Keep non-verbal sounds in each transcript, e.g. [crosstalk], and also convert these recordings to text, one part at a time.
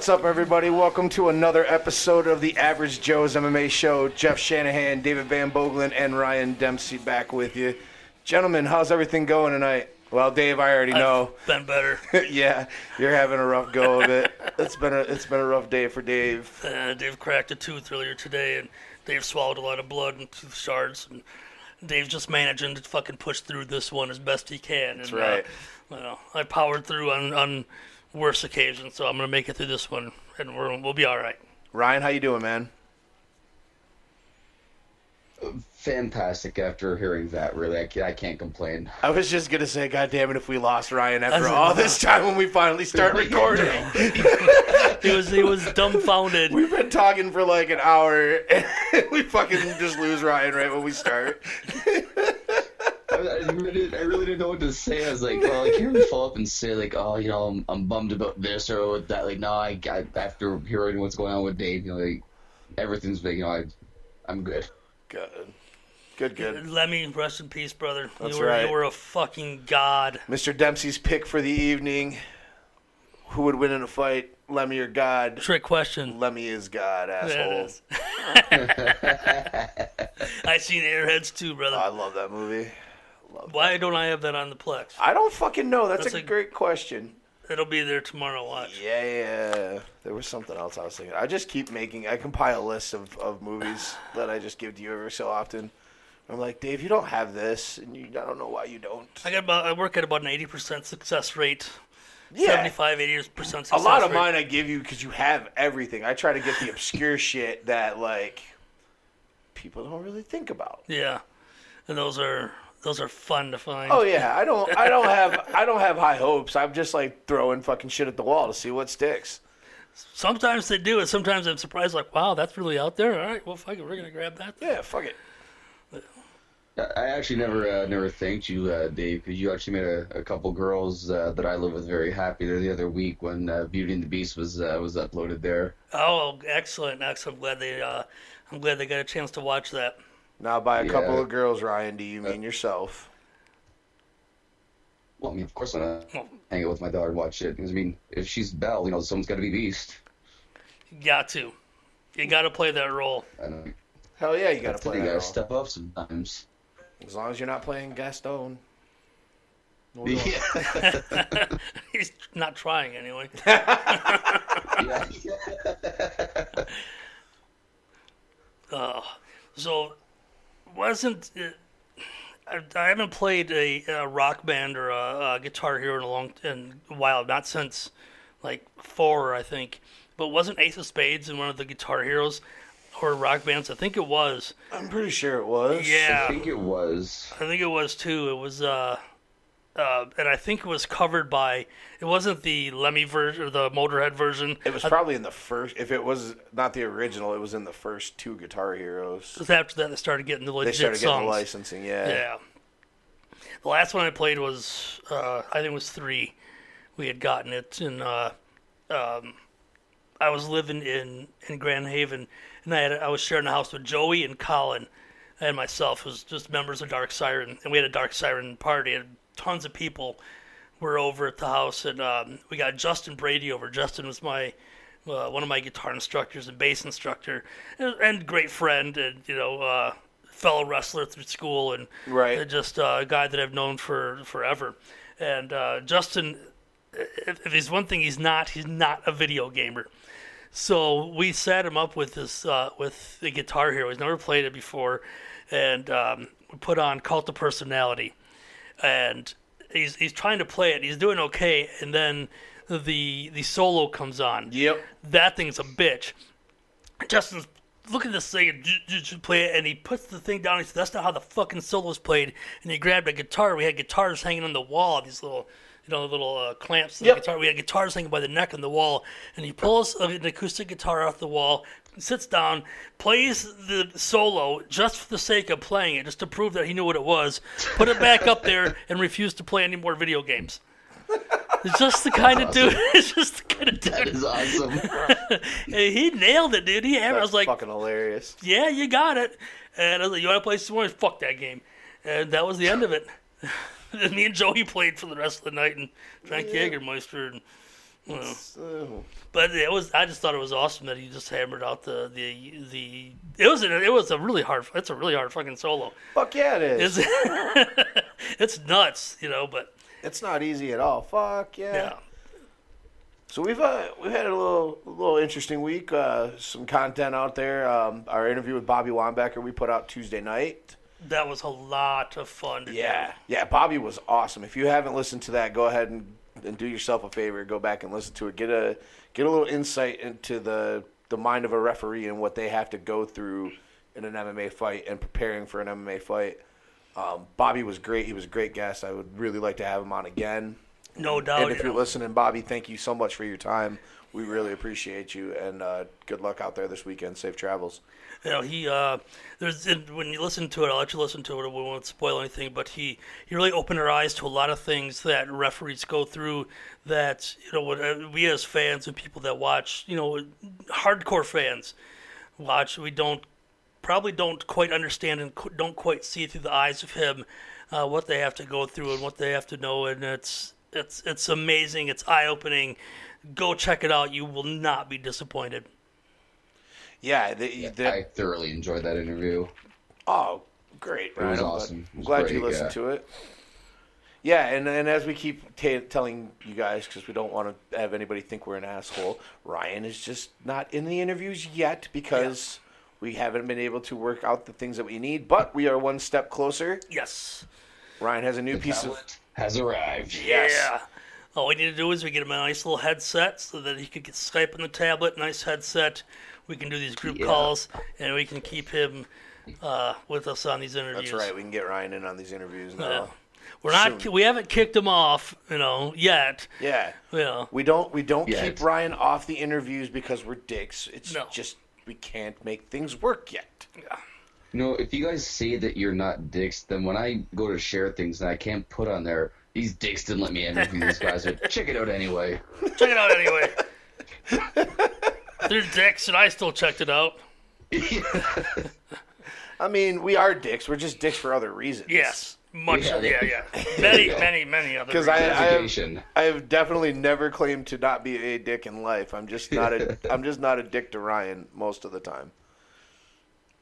What's up, everybody? Welcome to another episode of the Average Joe's MMA Show. Jeff Shanahan, David Van Boglin, and Ryan Dempsey back with you. Gentlemen, how's everything going tonight? Well, Dave, I already know. Been better. [laughs] yeah, you're having a rough go of it. It's been a it's been a rough day for Dave. [laughs] Uh, Dave cracked a tooth earlier today, and Dave swallowed a lot of blood and tooth shards. And Dave's just managing to fucking push through this one as best he can. That's and, right. Uh, you know, I powered through on, on worse occasions, so I'm gonna make it through this one, and we're, we'll be all right. Ryan, how you doing, man? fantastic after hearing that. Really, I can't, I can't complain. I was just gonna say, God damn it, if we lost Ryan after That's- all this time when we finally start [laughs] recording. [laughs] He was he was dumbfounded. We've been talking for like an hour, [laughs] and we fucking just lose Ryan right when we start. I, I, really, I really didn't know what to say. I was like, well, I can't really follow up and say like, oh, you know, I'm, I'm bummed about this or that. Like, no, I, I after hearing what's going on with Dave, you know, like everything's big. You know, I, I'm good. Good, good, good. Uh, Lemmy, rest in peace, brother. That's you were right. you were a fucking god. Mr. Dempsey's pick for the evening: Who would win in a fight, Lemmy or God? Trick question. Lemmy is God, Yeah, asshole. it is. [laughs] [laughs] I seen Airheads too, brother. I love that movie. Love Why don't I have that on the Plex? I don't fucking know. That's, That's a, a- great question. It'll be there tomorrow. Watch. Yeah, yeah. There was something else I was thinking. I just keep making. I compile lists of, of movies [sighs] that I just give to you every so often. I'm like, Dave, you don't have this, and you, I don't know why you don't. I got about. I work at about an eighty percent success rate. Yeah. 75, 80 percent A lot of rate. mine I give you because you have everything. I try to get the [laughs] obscure shit that like people don't really think about. Yeah, and those are those are fun to find. Oh yeah, I don't. I don't [laughs] have. I don't have high hopes. I'm just like throwing fucking shit at the wall to see what sticks. Sometimes they do and Sometimes I'm surprised. Like, wow, that's really out there. All right, well, fuck it, we're gonna grab that. Yeah, fuck it. I actually never, uh, never thanked you, uh, Dave, because you actually made a, a couple girls uh, that I live with very happy there the other week when uh, Beauty and the Beast was uh, was uploaded there. Oh, excellent, excellent. I'm glad they. Uh, I'm glad they got a chance to watch that. Now, by a couple of girls, Ryan, do you mean yourself? Well, I mean, of course, I'm gonna hang out with my daughter and watch it. Because I mean, if she's Belle, you know, someone's got to be Beast. you got to. You got to play that role. Hell yeah, you got to play think that you gotta role. step up sometimes. As long as you're not playing Gaston. We're Yeah. [laughs] [laughs] He's not trying anyway. [laughs] yeah. Uh, so, wasn't it, I, I haven't played a, a rock band or a, a guitar hero in a long in a while, not since like four, I think. But wasn't Ace of Spades in one of the guitar heroes or rock bands? I think it was. I'm pretty sure it was. Yeah, I think it was. I think it was too. It was, uh, uh, and I think it was covered by. It wasn't the Lemmy version or the Motorhead version. It was probably in the first. If it was not the original, it was in the first two Guitar Heroes. Was after that they started getting the legit They started getting songs. the licensing. Yeah. Yeah. The last one I played was, uh, I think it was three. We had gotten it, and uh, um, I was living in, in Grand Haven, and I had I was sharing a house with Joey and Colin, and myself. Was just members of Dark Siren, and we had a Dark Siren party, and tons of people were over at the house, and um, we got Justin Brady over. Justin was my uh, one of my guitar instructors and bass instructor, and, and great friend, and you know, uh, fellow wrestler through school, and Right. just uh, a guy that I've known for forever. And uh, Justin, if, if he's one thing, he's not. He's not a video gamer. So we set him up with this uh, with the Guitar here. He's never played it before, and um, we put on Cult of Personality, and he's he's trying to play it. He's doing okay, and then the the solo comes on. Yep. That thing's a bitch. Justin's look at this thing and j- j- j- play it, and he puts the thing down. He says, "That's not how the fucking solo's played." And he grabbed a guitar. We had guitars hanging on the wall. These little, you know, the little uh, clamps. in Yep. The guitar. We had guitars hanging by the neck on the wall. And he pulls an acoustic guitar off the wall, sits down, plays the solo just for the sake of playing it, just to prove that he knew what it was. Put it back up there, and refused to play any more video games. It's just the kind of dude. It's just the kind of dude. is awesome. [laughs] He nailed it, dude. He had, I was like, fucking hilarious. yeah, you got it. And I was like, you want to play some more? Fuck that game. And that was the end of it. [laughs] and [laughs] me and Joey played for the rest of the night and drank Jägermeister. And Uh, But it was I just thought it was awesome that he just hammered out the the the it was a, it was a really hard it's a really hard fucking solo. fuck yeah, it is. It's [laughs] it's nuts, you know, but It's not easy at all. Fuck yeah. yeah. So we've uh, we've had a little a little interesting week. Uh, some content out there. Um, our interview with Bobby Wambecker we put out Tuesday night. That was a lot of fun to Yeah, yeah. Bobby was awesome. If you haven't listened to that, go ahead and, and do yourself a favor. Go back and listen to it. Get a get a little insight into the the mind of a referee and what they have to go through in an MMA fight and preparing for an MMA fight. Um, Bobby was great. He was a great guest. I would really like to have him on again. No doubt. and if you you're listening, Bobby, thank you so much for your time. We really appreciate you, and uh, good luck out there this weekend. Safe travels. You know, he uh, there's when you listen to it, I'll let you listen to it. We won't spoil anything, but he he really opened our eyes to a lot of things that referees go through. That you know, uh, we as fans and people that watch, you know, hardcore fans watch, we don't probably don't quite understand and don't quite see through the eyes of him uh, what they have to go through and what they have to know, and it's it's it's amazing. It's eye opening. Go check it out. You will not be disappointed. Yeah, the, the, I thoroughly enjoyed that interview. Oh, great! It was Ryan. I'm awesome. Glad, It was glad you listened yeah. to it. Yeah, and and as we keep ta telling you guys, because we don't want to have anybody think we're an asshole, Ryan is just not in the interviews yet because we haven't been able to work out the things that we need. But we are one step closer. Yes. Ryan has a new The piece of. tablet has arrived. Yes. Yeah. All we need to do is we get him a nice little headset so that he could get Skype on the tablet, nice headset. We can do these group Yeah. calls, and we can keep him uh, with us on these interviews. That's right. We can get Ryan in on these interviews now. Yeah. We're not. Soon. We haven't kicked him off, you know, yet. Yeah. You know. We don't we don't Yet. keep Ryan off the interviews because we're dicks. It's No. just we can't make things work yet. You know, if you guys say that you're not dicks, then when I go to share things and I can't put on there, these dicks didn't let me interview these guys. Or check it out anyway. Check it out anyway. [laughs] They're dicks, and I still checked it out. [laughs] I mean, we are dicks. We're just dicks for other reasons. Yes. Much. Yeah. Yeah, yeah. Many, many, many other. Because I. I, have, I have definitely never claimed to not be a dick in life. I'm just not a [laughs] I'm just not a dick to Ryan most of the time.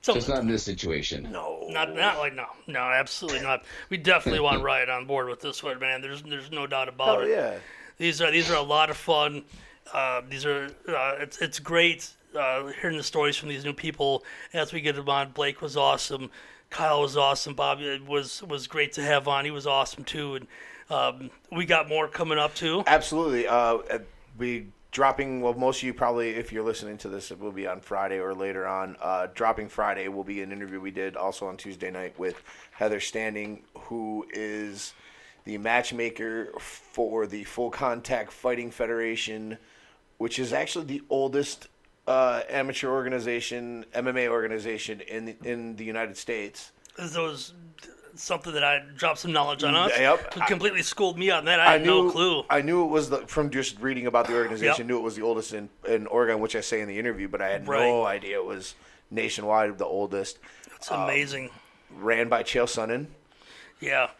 So- Just not in this situation. No. Not, not like no, no, absolutely not. We definitely want Ryan on board with this one, man. There's, there's no doubt about Oh it. yeah. These are, these are a lot of fun. Uh, these are, uh, it's, it's great uh, hearing the stories from these new people as we get them on. Blake was awesome. Kyle was awesome. Bobby was was great to have on. He was awesome too, and um, we got more coming up too. Absolutely. Uh, uh, we dropping. Well, most of you probably, if you're listening to this, it will be on Friday or later on. Uh, dropping Friday will be an interview we did also on Tuesday night with Heather Standing, who is the matchmaker for the Full Contact Fighting Federation, which is actually the oldest uh, amateur organization, MMA organization in the, in the United States. This was something that I dropped some knowledge on us. Yep. Who completely schooled me on that. I had no clue. I knew it was the, from just reading about the organization. Yep. Knew it was the oldest in, in Oregon, which I say in the interview, but I had no idea it was nationwide the oldest. It's amazing. Ran by Chael Sonnen. Yeah.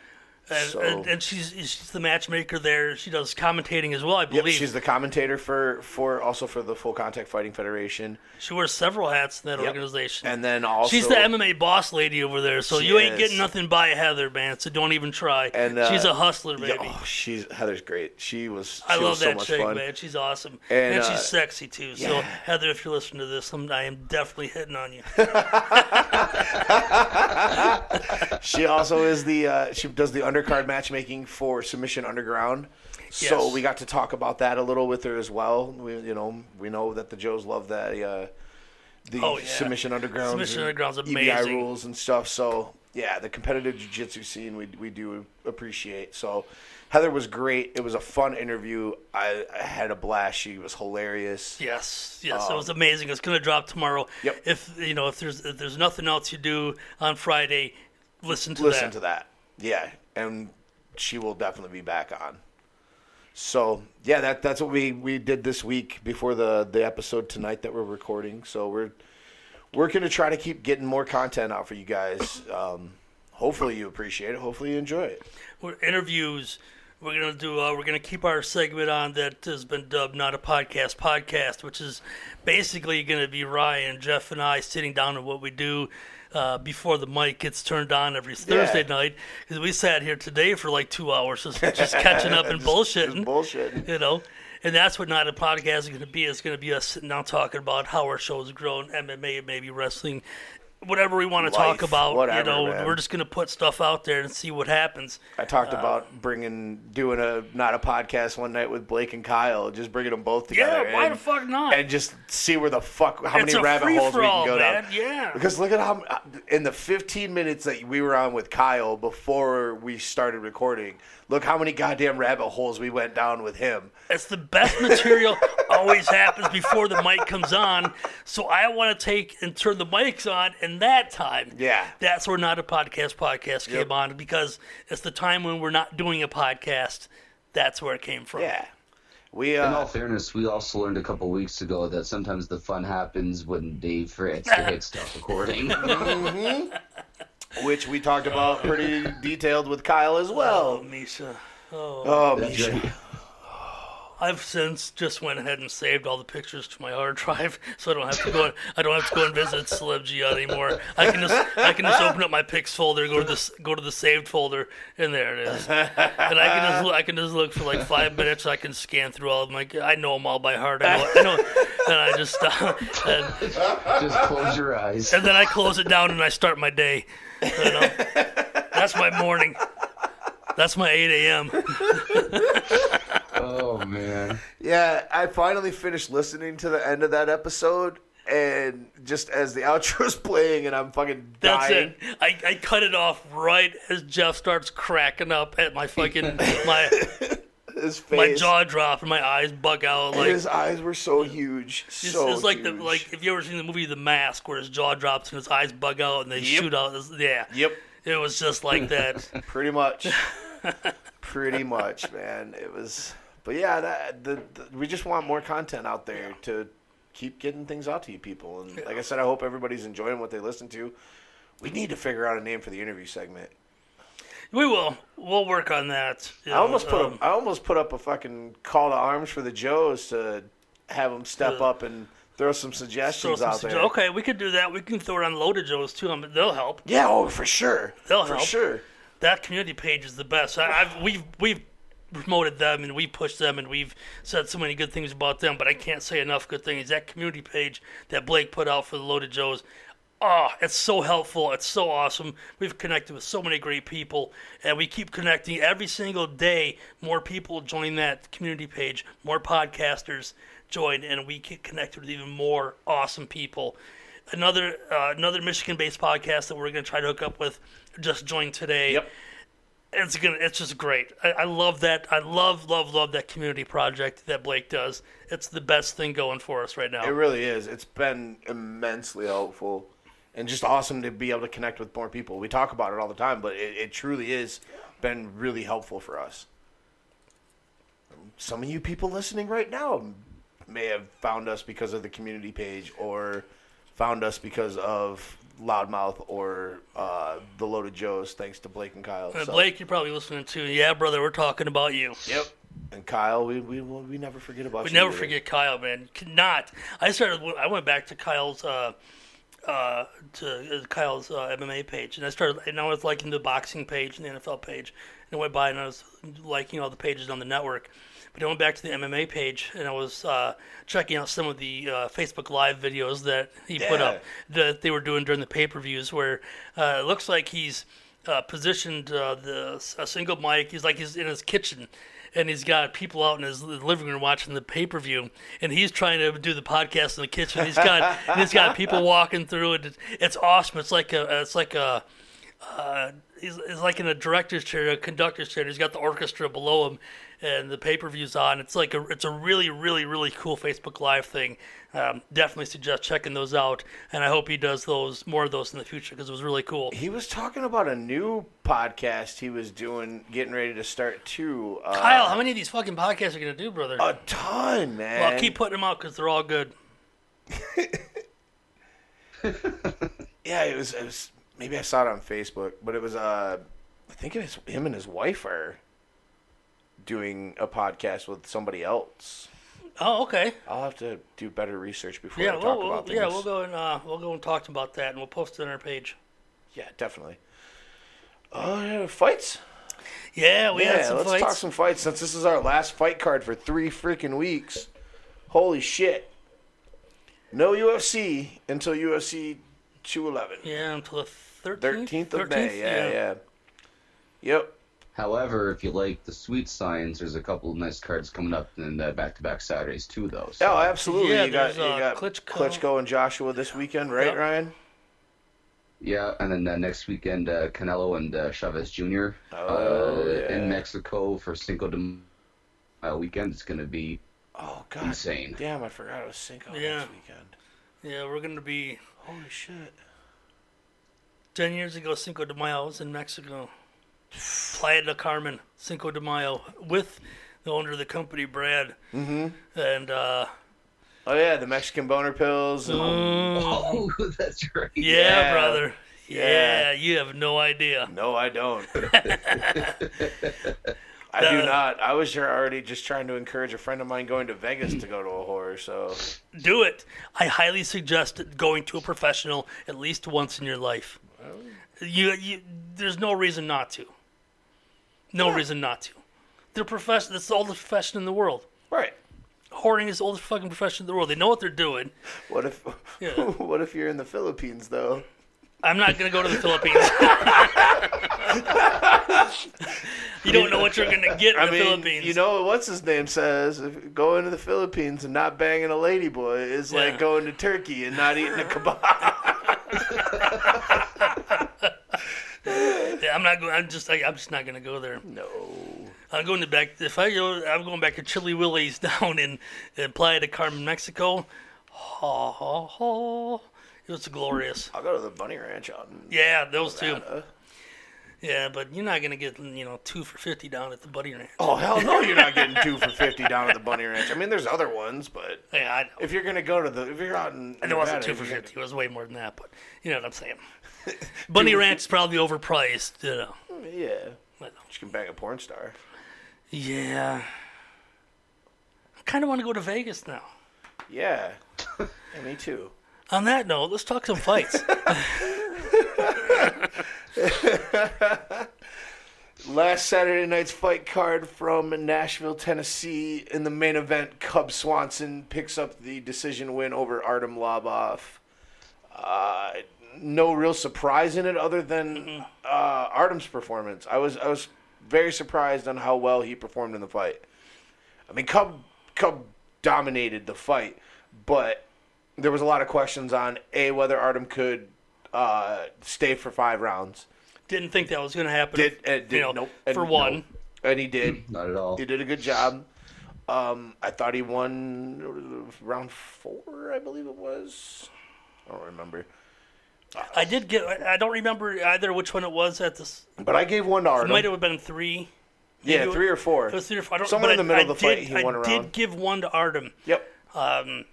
And, So- and, and she's she's the matchmaker there. She does commentating as well, I Yep, believe. she's the commentator for, for also for the Full Contact Fighting Federation, she wears several hats in that Yep. organization. and then also she's the MMA boss lady over there, so She you ain't is. getting nothing by Heather, man. So don't even try. And, uh, she's a hustler, Yeah, baby. oh, she's Heather's great. She was. I love was so that much chick, fun. man. She's awesome, And, and, uh, she's sexy too. So yeah. Heather, if you're listening to this, I'm, I am definitely hitting on you. [laughs] She also is the uh, she does the undercard matchmaking for Submission Underground. So Yes. we got to talk about that a little with her as well. We you know we know that the Joes love that uh, the Oh, yeah. Submission Underground Submission Underground's EBI amazing. rules and stuff. So yeah, the competitive jiu-jitsu scene we we do appreciate. So Heather was great. It was a fun interview. I, I had a blast. She was hilarious. Yes, yes, it was amazing. It's gonna drop tomorrow. Um, Yep. If you know, if there's if there's nothing else you do on Friday, listen to listen that. to that. Yeah, and she will definitely be back on. So yeah, that that's what we we did this week before the the episode tonight that we're recording. So we're we're gonna try to keep getting more content out for you guys. Um, hopefully you appreciate it. Hopefully you enjoy it. We're- interviews we're gonna do. Uh, we're gonna keep our segment on that has been dubbed "Not a Podcast" podcast, which is basically gonna be Ryan, Jeff, and I sitting down and what we do. Uh, before the mic gets turned on every Thursday night, because we sat here today for like two hours just, just catching up [laughs] and bullshitting, Just bullshitting. you know. And that's what not a podcast is going to be. It's going to be us sitting down talking about how our show has grown, MMA, maybe wrestling, whatever we want to talk about. whatever, you know, man. we're just going to put stuff out there and see what happens. I talked uh, about bringing doing a not a podcast one night with Blake and Kyle, just bringing them both together. Yeah, why and, the fuck not? And just see where the fuck how It's many rabbit holes we can go man. down. Yeah. Because look at how in the 15 minutes that we were on with Kyle before we started recording, look how many goddamn rabbit holes we went down with him. It's the best material [laughs] always happens before the mic comes on. So I want to take and turn the mics on in that time. Yeah. That's where not a podcast podcast came on because it's the time when we're not doing a podcast. That's where it came from. Yeah. We In all uh fairness, we also learned a couple weeks ago that sometimes the fun happens when Dave forgets to hit stop recording. [laughs] which we talked about pretty detailed with Kyle as Oh, well. Misha. Oh, That's Misha. right. I've since just went ahead and saved all the pictures to my hard drive, [laughs] so I don't have to go. I don't have to go and visit Celeb G anymore. I can just I can just open up my pics folder, go to this go to the saved folder, and there it is. And I can just look, I can just look for like five minutes. I can scan through all of my. I know them all by heart. I know. I know and I just stop, [laughs] and, Just close your eyes. and then I close it down and I start my day. You know? That's my morning. That's my 8 a.m. [laughs] Oh man. Yeah, I finally finished listening to the end of that episode, and just as the [laughs] outro's playing, and I'm fucking That's dying. it. I, I cut it off right as Jeff starts cracking up at my fucking my [laughs] His my jaw drop and my eyes bug out like his eyes were so huge, it's, so it's like the like if you ever seen the movie The Mask where his jaw drops and his eyes bug out and they Yep. shoot out. Yeah, Yep, it was just like that. pretty much, [laughs] pretty much, man. It was, but yeah, that the, the we just want more content out there to keep getting things out to you people. And like I said, I hope everybody's enjoying what they listen to. We need to figure out a name for the interview segment. we will. We'll work on that. I know, almost put um, a, I almost put up a fucking call to arms for the Joes to have them step Uh, up and throw some throw suggestions some out sugge- there. Okay, we could do that. We can throw it on Loaded Joe's too. Um, they'll help. Yeah, oh for sure, They'll for help. sure. That community page is the best. I, I've we've we've promoted them and we pushed them and we've said so many good things about them, but I can't say enough good things. That community page that Blake put out for the Loaded Joes, oh, it's so helpful. It's so awesome. We've connected with so many great people, and we keep connecting every single day. More people join that community page. More podcasters join, and we get connected with even more awesome people another uh, another Michigan-based podcast that we're going to try to hook up with just joined today. Yep. It's gonna. It's just great. I, I love that. I love, love, love that community project that Blake does. It's the best thing going for us right now. It really is. It's been immensely helpful and just awesome to be able to connect with more people. We talk about it all the time, but it, it truly is been really helpful for us. Some of you people listening right now may have found us because of the community page or found us because of Loudmouth or uh, the Loaded Joes, thanks to Blake and Kyle. Uh, So- Blake, you're probably listening to. Yeah, brother, we're talking about you. Yep. And Kyle, we we we never forget about you. We you. never either. forget Kyle, man. Cannot. I started. I went back to Kyle's. Uh, uh, to uh, Kyle's uh, MMA page, and I started, and I was liking the boxing page and the NFL page, and I went by and I was liking all the pages on the network. But I went back to the MMA page and I was uh, checking out some of the uh, Facebook Live videos that he put up that they were doing during the pay per views, where uh, it looks like he's uh, positioned uh, the a single mic. He's like he's in his kitchen, and he's got people out in his living room watching the pay per view, and he's trying to do the podcast in the kitchen. He's got he's got people walking through it. It's awesome. It's like a it's like a uh, he's, he's like in a director's chair, a conductor's chair. He's got the orchestra below him, and the pay per view's on. It's like a it's a really really really cool Facebook Live thing. Um, definitely suggest checking those out, and I hope he does those more of those in the future because it was really cool. He was talking about a new podcast he was doing, getting ready to start too. Uh, Kyle, how many of these fucking podcasts are you gonna do, brother? A ton, man. well, keep putting them out because they're all good. [laughs] Yeah, it was, it was. Maybe I saw it on Facebook, but it was. Uh, I think it was him and his wife are doing a podcast with somebody else. Oh, okay. I'll have to do better research before Yeah, I talk we'll, about things. yeah, we'll go and uh, we'll go and talk about that, and we'll post it on our page. Yeah, definitely. Uh, fights. Yeah, we yeah, had some let's fights. talk some fights since this is our last fight card for three freaking weeks. Holy shit! No UFC until UFC 211. Yeah, until the thirteenth. Thirteenth of May. Yeah, yeah, Yep. However, if you like the sweet science, there's a couple of nice cards coming up in the back-to-back Saturdays too, though. So. Oh, absolutely. Yeah, you got there's, you uh, got Klitschko. Klitschko. and Joshua this weekend, right, Yep. Ryan? Yeah, and then uh, next weekend, uh, Canelo and uh, Chavez Jr. Oh, uh, yeah. in Mexico for Cinco de Mayo weekend. It's going to be Oh God. insane. Damn, I forgot it was Cinco Yeah. next weekend. Yeah, we're gonna be Holy shit. Ten years ago. Cinco de Mayo was in Mexico. Playa del Carmen, Cinco de Mayo, with the owner of the company, Brad. Mm-hmm. And uh, Oh yeah, the Mexican boner pills. And, [laughs] Oh, that's right. yeah, Yeah. brother. Yeah. Yeah. you have no idea. No, I don't. [laughs] I do not. I was here already just trying to encourage a friend of mine going to Vegas to go to a horror So Do it. I highly suggest going to a professional at least once in your life. You, you there's no reason not to. No reason not to. They're profession. It's the oldest profession in the world. Right. Hoarding is the oldest fucking profession in the world. They know what they're doing. What if [laughs] Yeah. [laughs] what if you're in the Philippines though? I'm not going to go to the Philippines. [laughs] you don't know what you're going to get in I the mean, Philippines. you know what's his name says? If going to the Philippines and not banging a ladyboy is Yeah. like going to Turkey and not eating a kebab. Yeah, I'm not going. I'm just. I, I'm just not going to go there. no. I'm going to back. If I go, I'm going back to Chili Willie's [laughs] down in, in Playa de Carmen, Mexico. Ha ha ha! It was glorious. I'll go to the Bunny Ranch out in Yeah, those two. Yeah, but you're not gonna get you know two for fifty down at the Bunny Ranch. Oh hell no! You're not getting two for fifty [laughs] down at the Bunny Ranch. I mean, there's other ones, but Yeah, if you're gonna go to the, if you're out in, And it wasn't two for fifty. It was way more than that. But you know what I'm saying. [laughs] Bunny Ranch is probably overpriced. You know. Yeah, But- you can bang a porn star. Yeah. I kind of want to go to Vegas now. Yeah, [laughs] yeah me too. On that note, let's talk some fights. [laughs] Last Saturday night's fight card from Nashville, Tennessee. In the main event, Cub Swanson picks up the decision win over Artem Lobov. Uh, no real surprise in it, other than uh, Artem's performance. I was I was very surprised on how well he performed in the fight. I mean, Cub Cub dominated the fight, but there was a lot of questions on a whether Artem could uh, stay for five rounds. Didn't think that was going to happen. Did, uh, did you know, nope, for and one. nope. and he did. [clears throat] Not at all. He did a good job. Um, I thought he won round four, I believe it was. I don't remember, I did get. I I don't remember either which one it was at this. but I gave one to It Artem. might have been three. yeah, maybe it- three or four. It was three or four. I don't, Somewhere in the middle I of the fight, did- he I won a did give one to Artem. Yep. Um,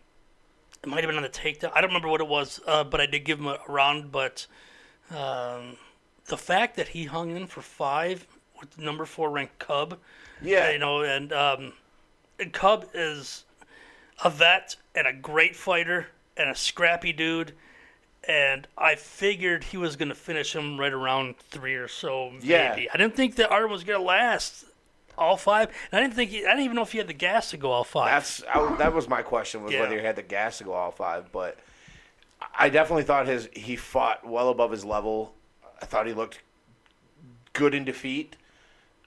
it might have been on the takedown. I don't remember what it was, uh, but I did give him a round. But um, the fact that he hung in for five with the number four ranked Cub, Yeah. you know, and um, and Cub is a vet and a great fighter and a scrappy dude. And I figured he was going to finish him right around three or so. Maybe. Yeah. I didn't think that Artem was going to last all five. And I didn't think he, I didn't even know if he had the gas to go all five. That's I, that was my question was Yeah. whether he had the gas to go all five, but I definitely thought his he fought well above his level. I thought he looked good in defeat.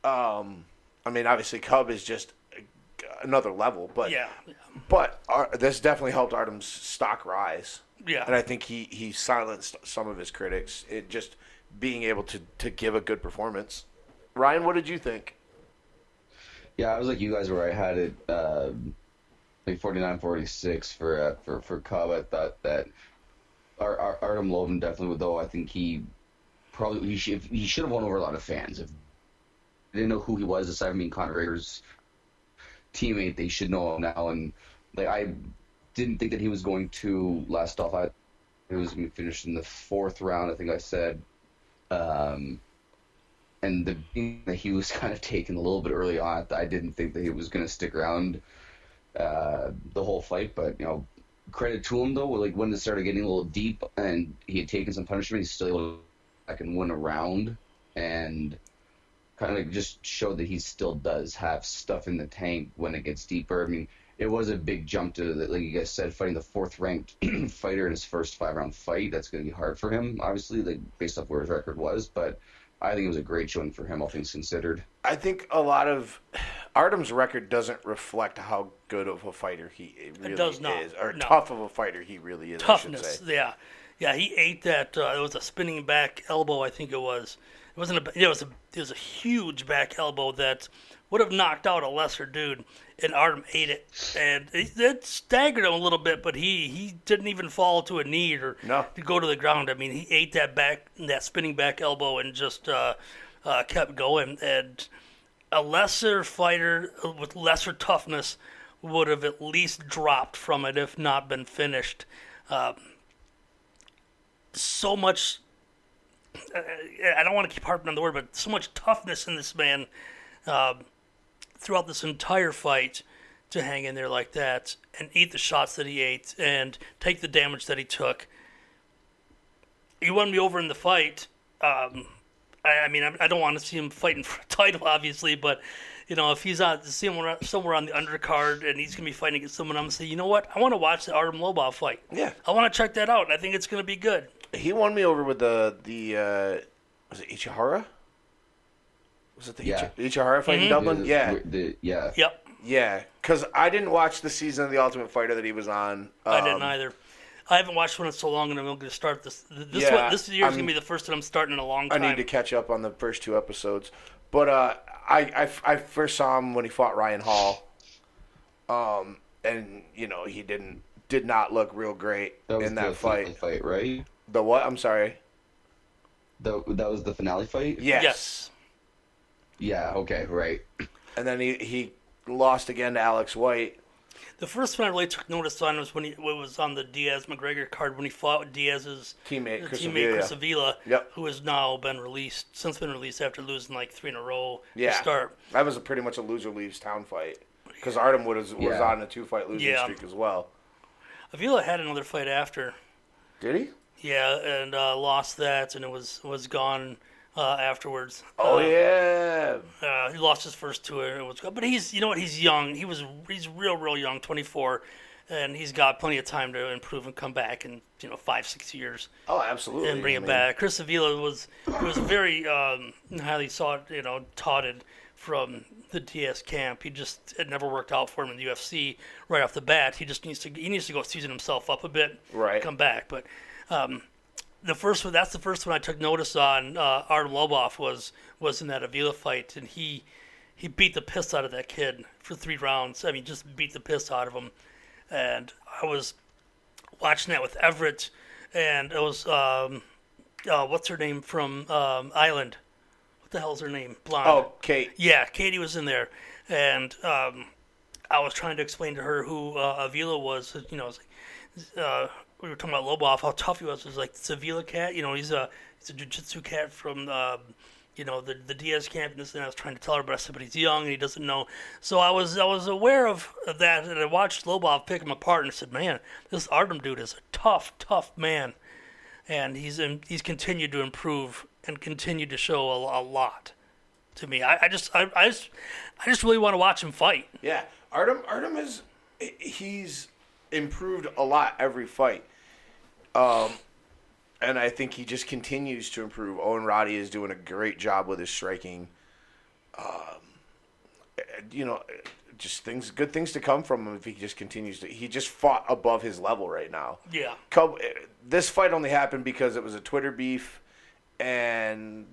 Um, I mean, obviously, Cub is just another level, but yeah, but Ar- this definitely helped Artem's stock rise, yeah. and I think he he silenced some of his critics. It just being able to to give a good performance. Ryan, what did you think? Yeah, I was like you guys where I had it uh, like 49 46 for uh, for for Cub. I thought that Ar- Ar- Artem Lobov definitely would though. I think he probably he should he should have won over a lot of fans. If they didn't know who he was, aside from being Conor Rader's teammate, they should know him now. And like I didn't think that he was going to last off. I it was going to finish in the fourth round. I think I said. Um, and the that he was [laughs] kind of taken a little bit early on. I didn't think that he was going to stick around uh, the whole fight, but you know, credit to him though. Like when it started getting a little deep and he had taken some punishment, he's still able to back and win a round and kind of just showed that he still does have stuff in the tank when it gets deeper. I mean, it was a big jump to like you guys said, fighting the fourth ranked [clears throat] fighter in his first five round fight. That's going to be hard for him, obviously, like based off where his record was, but. I think it was a great showing for him, all things considered. I think a lot of [sighs] Artem's record doesn't reflect how good of a fighter he really does not. is, or No. tough of a fighter he really is. Toughness, should say. yeah, yeah. He ate that. Uh, it was a spinning back elbow, I think it was. It wasn't a. It was a. It was a huge back elbow that would have knocked out a lesser dude, and Artem ate it, and it, it staggered him a little bit. But he he didn't even fall to a knee or No. to go to the ground. I mean, he ate that back that spinning back elbow and just uh, uh, kept going. And a lesser fighter with lesser toughness would have at least dropped from it, if not been finished. Um, so much. Uh, I don't want to keep harping on the word, but so much toughness in this man um, throughout this entire fight to hang in there like that and eat the shots that he ate and take the damage that he took. He won me over in the fight. Um, I, I mean, I, I don't want to see him fighting [laughs] for a title, obviously, but you know, if he's on somewhere somewhere on the undercard and he's gonna be fighting against someone, I'm gonna say, you know what? I want to watch the Artem Lobov fight. Yeah. I want to check that out. I think it's gonna be good. He won me over with the the uh, was it Ishihara? Was it the Yeah. Ichi- Ishihara fight in Dublin? The- Yeah, the- yeah. Yep, yeah. Because I didn't watch the season of the Ultimate Fighter that he was on. I didn't Um, either. I haven't watched one in so long, and I'm going to start this. This Yeah, one, this year's I'm- going to be the first that I'm starting in a long time. I need to catch up on the first two episodes. But uh, I, I, I first saw him when he fought Ryan Hall. Um, and you know he didn't did not look real great That in that fight. fight, right? The what? I'm sorry. The, that was the finale fight. Yes. Yes. Yeah. Okay. Right. And then he he lost again to Alex White. The first one I really took notice on was when he when it was on the Diaz McGregor card when he fought with Diaz's Teammate, the Chris teammate Avila. Chris Avila, Yep. who has now been released since been released after losing like three in a row Yeah. to start. That was a pretty much a loser leaves town fight because Artem was was Yeah. on a two fight losing Yeah. streak as well. Avila had another fight after, Did he? yeah, and uh, lost that, and it was was gone uh, afterwards. Oh Uh, yeah. Uh, he lost his first two, and it was good. But he's, you know what? He's young. He was, he's real, real young, 24, and he's got plenty of time to improve and come back in, you know, five, six years Oh, absolutely. and bring I it mean, back. Chris Avila was was very um, highly sought, you know, touted from the Diaz camp. He just it never worked out for him in the UFC right off the bat. He just needs to he needs to go season himself up a bit, Right. Come back, but. Um, the first one, that's the first one I took notice on. Uh, Artem Lobov was was in that Avila fight, and he he beat the piss out of that kid for three rounds. I mean, just beat the piss out of him. And I was watching that with Everett, and it was um, uh, what's her name from um, Island? What the hell's her name? Blonde. Oh, Kate. Yeah, Katie was in there, and um, I was trying to explain to her who uh, Avila was. You know, it was like, uh, we were talking about Lobov, how tough he was. It was like it's Avila cat. You know, he's a he's a jiu-jitsu cat from um, you know the the Diaz camp. And this and I was trying to tell her, but I said, but he's young and he doesn't know. So I was I was aware of, of that, and I watched Lobov pick him apart, and I said, man, this Artem dude is a tough, tough man, and he's in, he's continued to improve and continued to show a, a lot to me. I, I just I, I just I just really want to watch him fight. Yeah, Artem. Artem is he's improved a lot every fight. Um, and I think he just continues to improve. Owen Roddy is doing a great job with his striking. Um, you know, just things, good things to come from him if he just continues to. He just fought above his level right now. Yeah. Cub, this fight only happened because it was a Twitter beef, and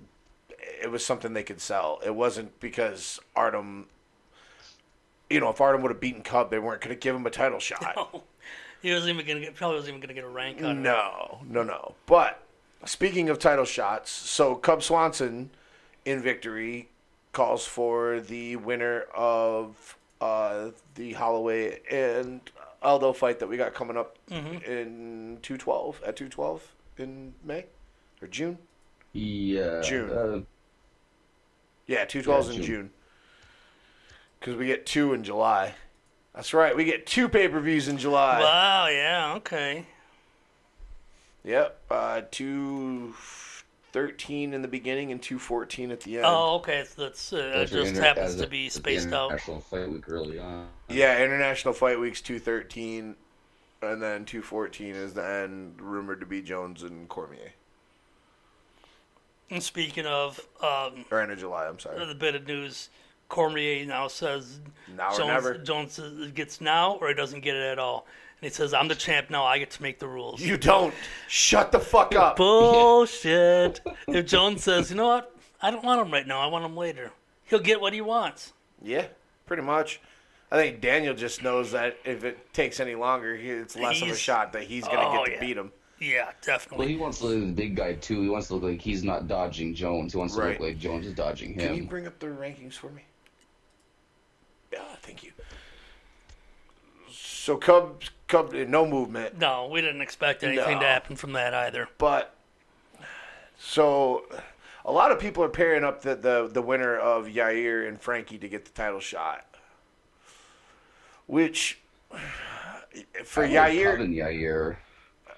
it was something they could sell. It wasn't because Artem. You know, if Artem would have beaten Cub, they weren't going to give him a title [laughs] shot. Oh, he wasn't even gonna get probably wasn't even gonna get a rank on. it. No, no, no. But speaking of title shots, so Cub Swanson in victory calls for the winner of uh, the Holloway and Aldo fight that we got coming up in 212 at 212 in May or June. Yeah. June. Uh, Yeah, two twelves in June. June. Because we get two in July. That's right. We get two pay per views in July. Wow, yeah, okay. Yep. Uh, two thirteen in the beginning and two fourteen at the end. Oh, okay. That's uh, it just inter- happens to be spaced out. International fight week early on. Yeah, International Fight Week's two thirteen, and then two fourteen is the end. Rumored to be Jones and Cormier. And speaking of um, Or end of July. I'm sorry. the bit of news, Cormier now says Now Jones, never. Jones gets now or he doesn't get it at all. And he says, "I'm the champ now. I get to make the rules." You don't. Shut the fuck up. Bullshit. if Jones says, "You know what? I don't want him right now. I want him later," he'll get what he wants. Yeah, pretty much. I think Daniel just knows that if it takes any longer, it's less of a shot that he's going to Oh, get to yeah. beat him. Yeah, Well, definitely. he wants to look like the big guy too. He wants to look like he's not dodging Jones. He wants to Right. look like Jones is dodging him. Can you bring up the rankings for me? Yeah, thank you. So Cubs, Cub, no movement, No, we didn't expect anything No. to happen from that either. but so a lot of people are pairing up the, the, the winner of Yair and Frankie to get the title shot, which for I Yair Coven Yair.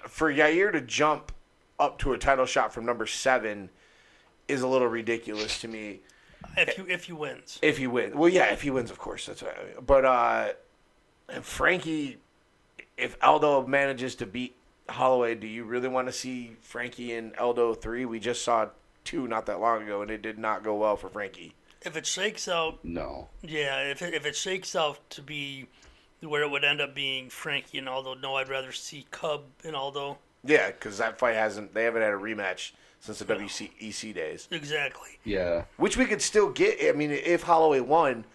for Yair to jump up to a title shot from number seven is a little ridiculous to me. If you if you wins, If he wins, well, yeah, if he wins, of course, that's right. But uh, and Frankie, if Aldo manages to beat Holloway, do you really want to see Frankie and Aldo three? We just saw two not that long ago, and it did not go well for Frankie. if it shakes out, No. yeah, if it, if it shakes out to be where it would end up being Frankie and Aldo, no, I'd rather see Cub and Aldo. Yeah, because that fight hasn't. They haven't had a rematch since the WEC days. Exactly. Yeah. Which we could still get. I mean, if Holloway won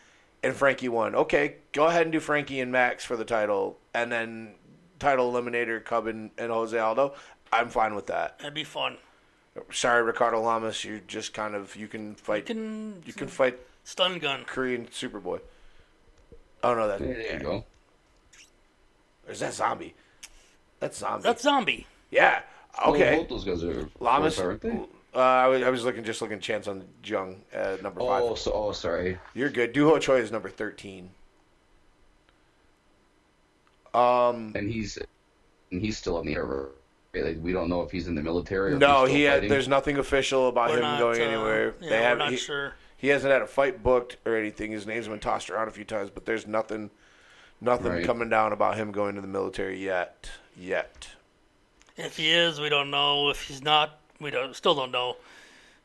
and Frankie won, okay, go ahead and do Frankie and Max for the title, and then title eliminator Cub and, and Jose Aldo. I'm fine with that. That'd be fun. Sorry, Ricardo Lamas, you're just kind of you can You fight. can, You can fight stun gun. Korean Superboy. Oh no, that There you go. or is that zombie? That's zombie. That's zombie. yeah. Well, Okay. both those guys are Lamas. aren't they? Uh, I was I was looking just looking Chan Sung Jung at number five. Oh, so, oh, sorry. You're good. Duho Choi is number thirteen. Um, And he's and he's still on the air. right? Like we don't know if he's in the military. Or no, he's still he had, there's nothing official about We're him not going uh, anywhere. Yeah, they we're have not he, sure. he hasn't had a fight booked or anything. His name's been tossed around a few times, but there's nothing, nothing Right. coming down about him going to the military yet. Yet, If he is, we don't know. If he's not, we don't. Still don't know.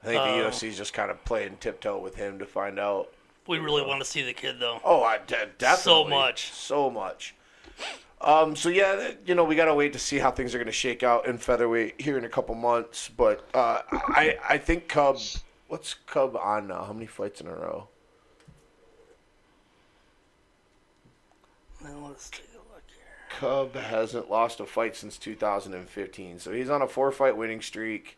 I think the Oh. UFC's just kind of playing tiptoe with him to find out. We really want to see the kid though. Oh, I de- definitely So much. so much. Um, so yeah, th- you know, we gotta wait to see how things are gonna shake out in featherweight here in a couple months. But uh, I I think Cub, what's Cub on now? How many fights in a row? Let's take a look here. Cub hasn't lost a fight since 2015, so he's on a four-fight winning streak.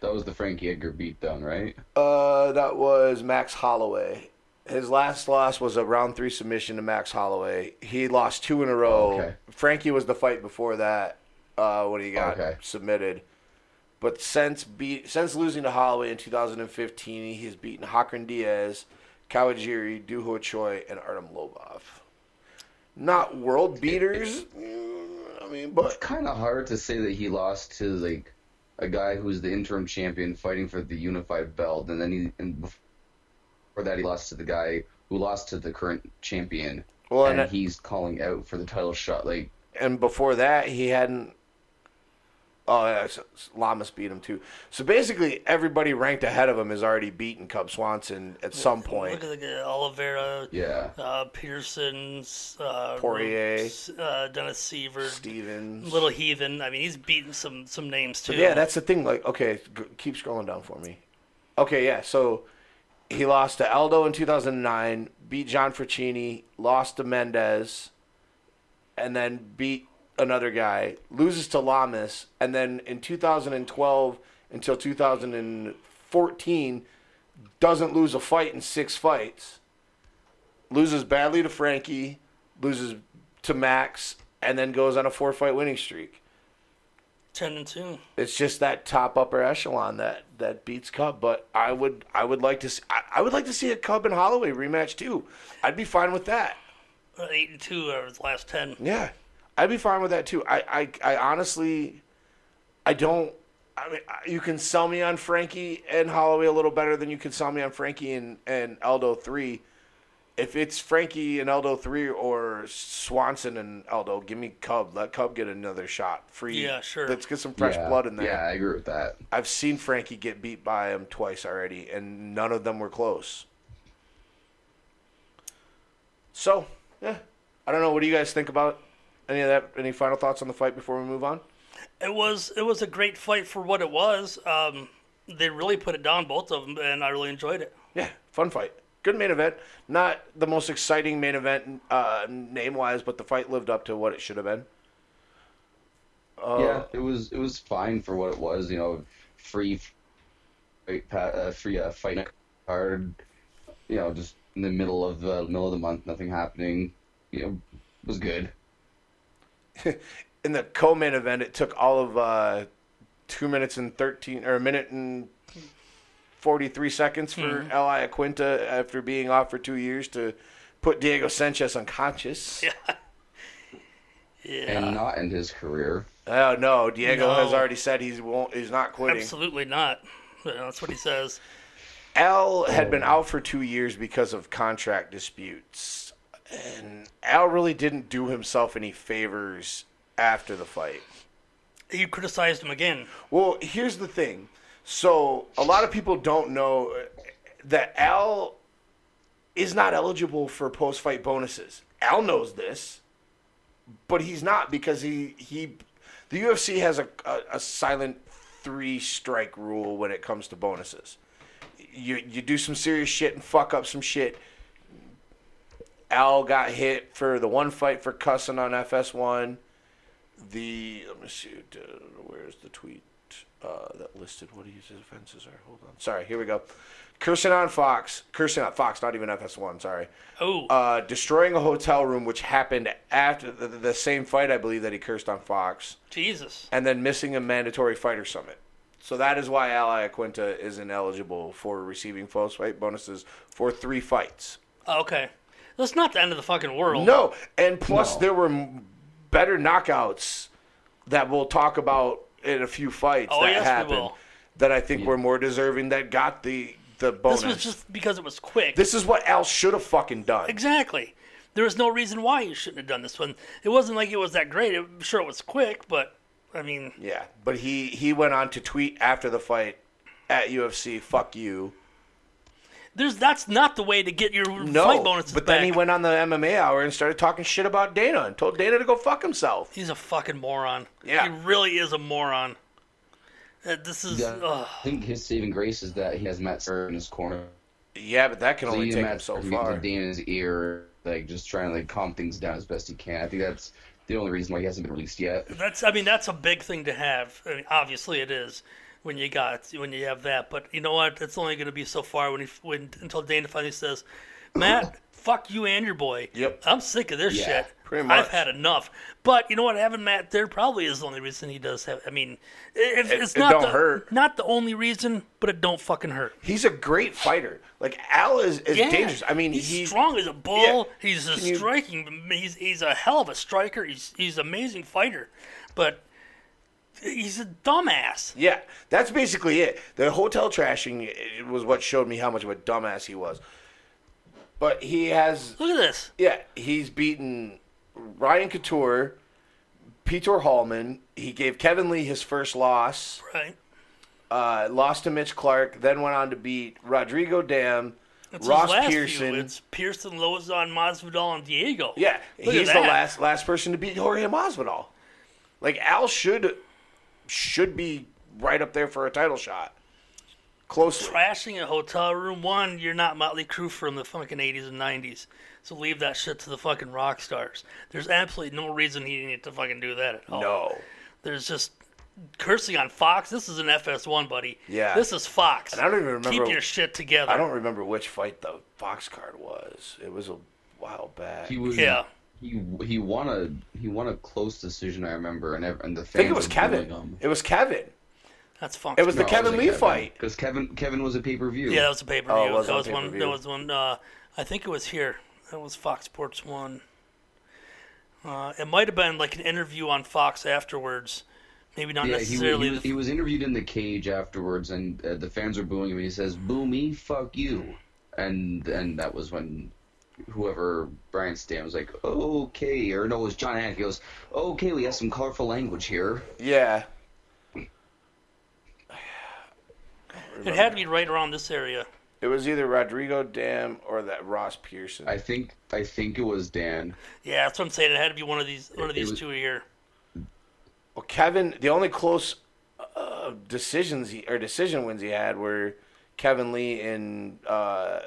That was the Frankie Edgar beatdown, right? Uh, that was Max Holloway. His last loss was a round three submission to Max Holloway. He lost two in a row. Okay. Frankie was the fight before that uh, when he got Okay. submitted. But since beat since losing to Holloway in 2015, he has beaten Hacran Dias, Kawajiri, Duho Choi, and Artem Lobov. Not world beaters, mm, I mean, but It's kind of hard to say that he lost to like a guy who's the interim champion fighting for the unified belt, and then he and before that he lost to the guy who lost to the current champion, well, and and, he's calling out for the title shot. Like and before that he hadn't. Oh, yeah, s- s- Lamas beat him too. So basically, everybody ranked ahead of him has already beaten Cub Swanson at some point. Look at the guy, Oliveira, yeah, uh, Peterson's, uh, Poirier. uh, Dennis Siver, Stephens. Little Heathen. I mean, he's beaten some some names too. But yeah, that's the thing. Like, okay, g- keep scrolling down for me. Okay, yeah. So he lost to Aldo in 2009, beat John Fracchini, lost to Mendes, and then beat another guy. Loses to Lamas, and then in 2012 until 2014, doesn't lose a fight in six fights. Loses badly to Frankie, loses to Max, and then goes on a four-fight winning streak. Ten and two. It's just that top upper echelon that that beats Cub. But I would I would like to see, I, I would like to see a Cub and Holloway rematch too. I'd be fine with that. Uh, Eight and two over the last ten. Yeah, I'd be fine with that too. I I, I honestly, I don't. I mean, you can sell me on Frankie and Holloway a little better than you can sell me on Frankie and and Aldo three. If it's Frankie and Aldo three or Swanson and Aldo, give me Cub. Let Cub get another shot. Free. Yeah, sure. Let's get some fresh yeah, blood in there. Yeah, I agree with that. I've seen Frankie get beat by him twice already, and none of them were close. So, yeah, I don't know. What do you guys think about any of that? Any final thoughts on the fight before we move on? It was it was a great fight for what it was. Um, they really put it down, both of them, and I really enjoyed it. Yeah, fun fight. Good main event. Not the most exciting main event uh, name wise, but the fight lived up to what it should have been. Uh, yeah, it was it was fine for what it was. You know, free, fight, pa- uh, free uh, fight card. You know, just in the middle of the middle of the month, nothing happening. You know, it was good. [laughs] in the co-main event, it took all of uh, two minutes and thirteen or a minute and forty-three seconds for Iaquinta after being off for two years to put Diego Sanchez unconscious. [laughs] Yeah. Yeah, and not end his career. Oh no, Diego No. has already said he's won't he's not quitting. absolutely not. That's what he says. Al had been out for two years because of contract disputes, and Al really didn't do himself any favors after the fight. You criticized him again. Well, here's the thing. So, a lot of people don't know that Al is not eligible for post fight bonuses. Al knows this, but he's not because he he the UFC has a, a, a silent three strike rule when it comes to bonuses. You you do some serious shit and fuck up some shit. Al got hit for the one fight for cussing on FS1. The let me see, where's the tweet uh, that listed what his offenses are? Hold on, sorry, here we go. Cursing on Fox, cursing on Fox, not even FS1. Sorry, Oh, uh, destroying a hotel room, which happened after the, the same fight, I believe that he cursed on Fox, Jesus. and then missing a mandatory fighter summit. So that is why Al Iaquinta is ineligible for receiving false fight bonuses for three fights. Okay. That's not the end of the fucking world. No, and plus No. there were m- better knockouts that we'll talk about in a few fights Oh, that yes, we happened will. that I think were more deserving that got the the bonus. This was just because it was quick. This is what Al should have fucking done. Exactly. There was no reason why you shouldn't have done this one. It wasn't like it was that great. I'm sure it was quick, but I mean, Yeah, but he he went on to tweet after the fight at UFC, "Fuck you." There's that's not the way to get your No, fight bonuses but back. then he went on the MMA hour and started talking shit about Dana and told Dana to go fuck himself. He's a fucking moron. Yeah. He really is a moron. Uh, this is. Yeah. I think his saving grace is that he has Matt Serra in his corner. Yeah, but that can So only you take Matt him so far. getting in his ear, like just trying to like calm things down as best he can. I think that's the only reason why he hasn't been released yet. That's. I mean, that's a big thing to have. I mean, obviously, it is when you got when you have that. But you know what? It's only going to be so far when he when until Dana finally says, "Matt, [clears throat] fuck you and your boy. Yep. I'm sick of this Yeah, shit. I've had enough." But you know what? Having Matt there probably is the only reason he does have. I mean, if, It- it's it not the, hurt. Not the only reason, but it don't fucking hurt. He's a great fighter. Like Al is, is Yeah. dangerous. I mean, he's he strong as a bull. Yeah. He's a Can you- striking. He's he's a hell of a striker. He's he's an amazing fighter, but he's a dumbass. Yeah, that's basically it. The hotel trashing it was what showed me how much of a dumbass he was. But he has, Look at this. yeah, he's beaten Ryan Couture, Peter Hallman. He gave Kevin Lee his first loss. Right. Uh, lost to Mitch Clarke. Then went on to beat Rodrigo Damm, It's Ross Pearson. Few. It's Pearson, Lauzon, Masvidal, and Diego. Yeah, Look he's the last last person to beat Jorge Masvidal. Like Al should should be right up there for a title shot. Closely. Trashing a hotel room. One, you're not Motley Crue from the fucking 80s and 90s. So leave that shit to the fucking rock stars. There's absolutely no reason he needed to fucking do that at all. No. There's just cursing on Fox. This is an FS1, buddy. Yeah. This is Fox. And I don't even remember- Keep your shit together. I don't remember which fight the Fox card was. It was a while back. He was Yeah. He he won a he won a close decision. I remember, and ev- and the I think it fans was were Kevin. booing him. It was Kevin. That's fun. It was the Kevin Lee fight. because Kevin Kevin was a pay per view. Yeah, that was a pay per Oh, view. was that was one. pay-per-view. That was one. Uh, I think it was here. That was Fox Sports One. Uh, it might have been like an interview on Fox afterwards. Maybe not Yeah, he, necessarily. he, was, he was interviewed in the cage afterwards, and uh, the fans were booing him. And he says, "Boo me, fuck you," and and that was when whoever Brian Stann was like, "Okay," or no, it was Jon Anik. He goes, "Okay, we have some colorful language here." Yeah. it had to be right around this area. It was either Rodrigo Damm or that Ross Pearson. I think I think it was Dan. Yeah, that's what I'm saying. It had to be one of these. One of these was- two here. Well, Kevin, the only close uh, decisions he, or decision wins he had were Kevin Lee and uh,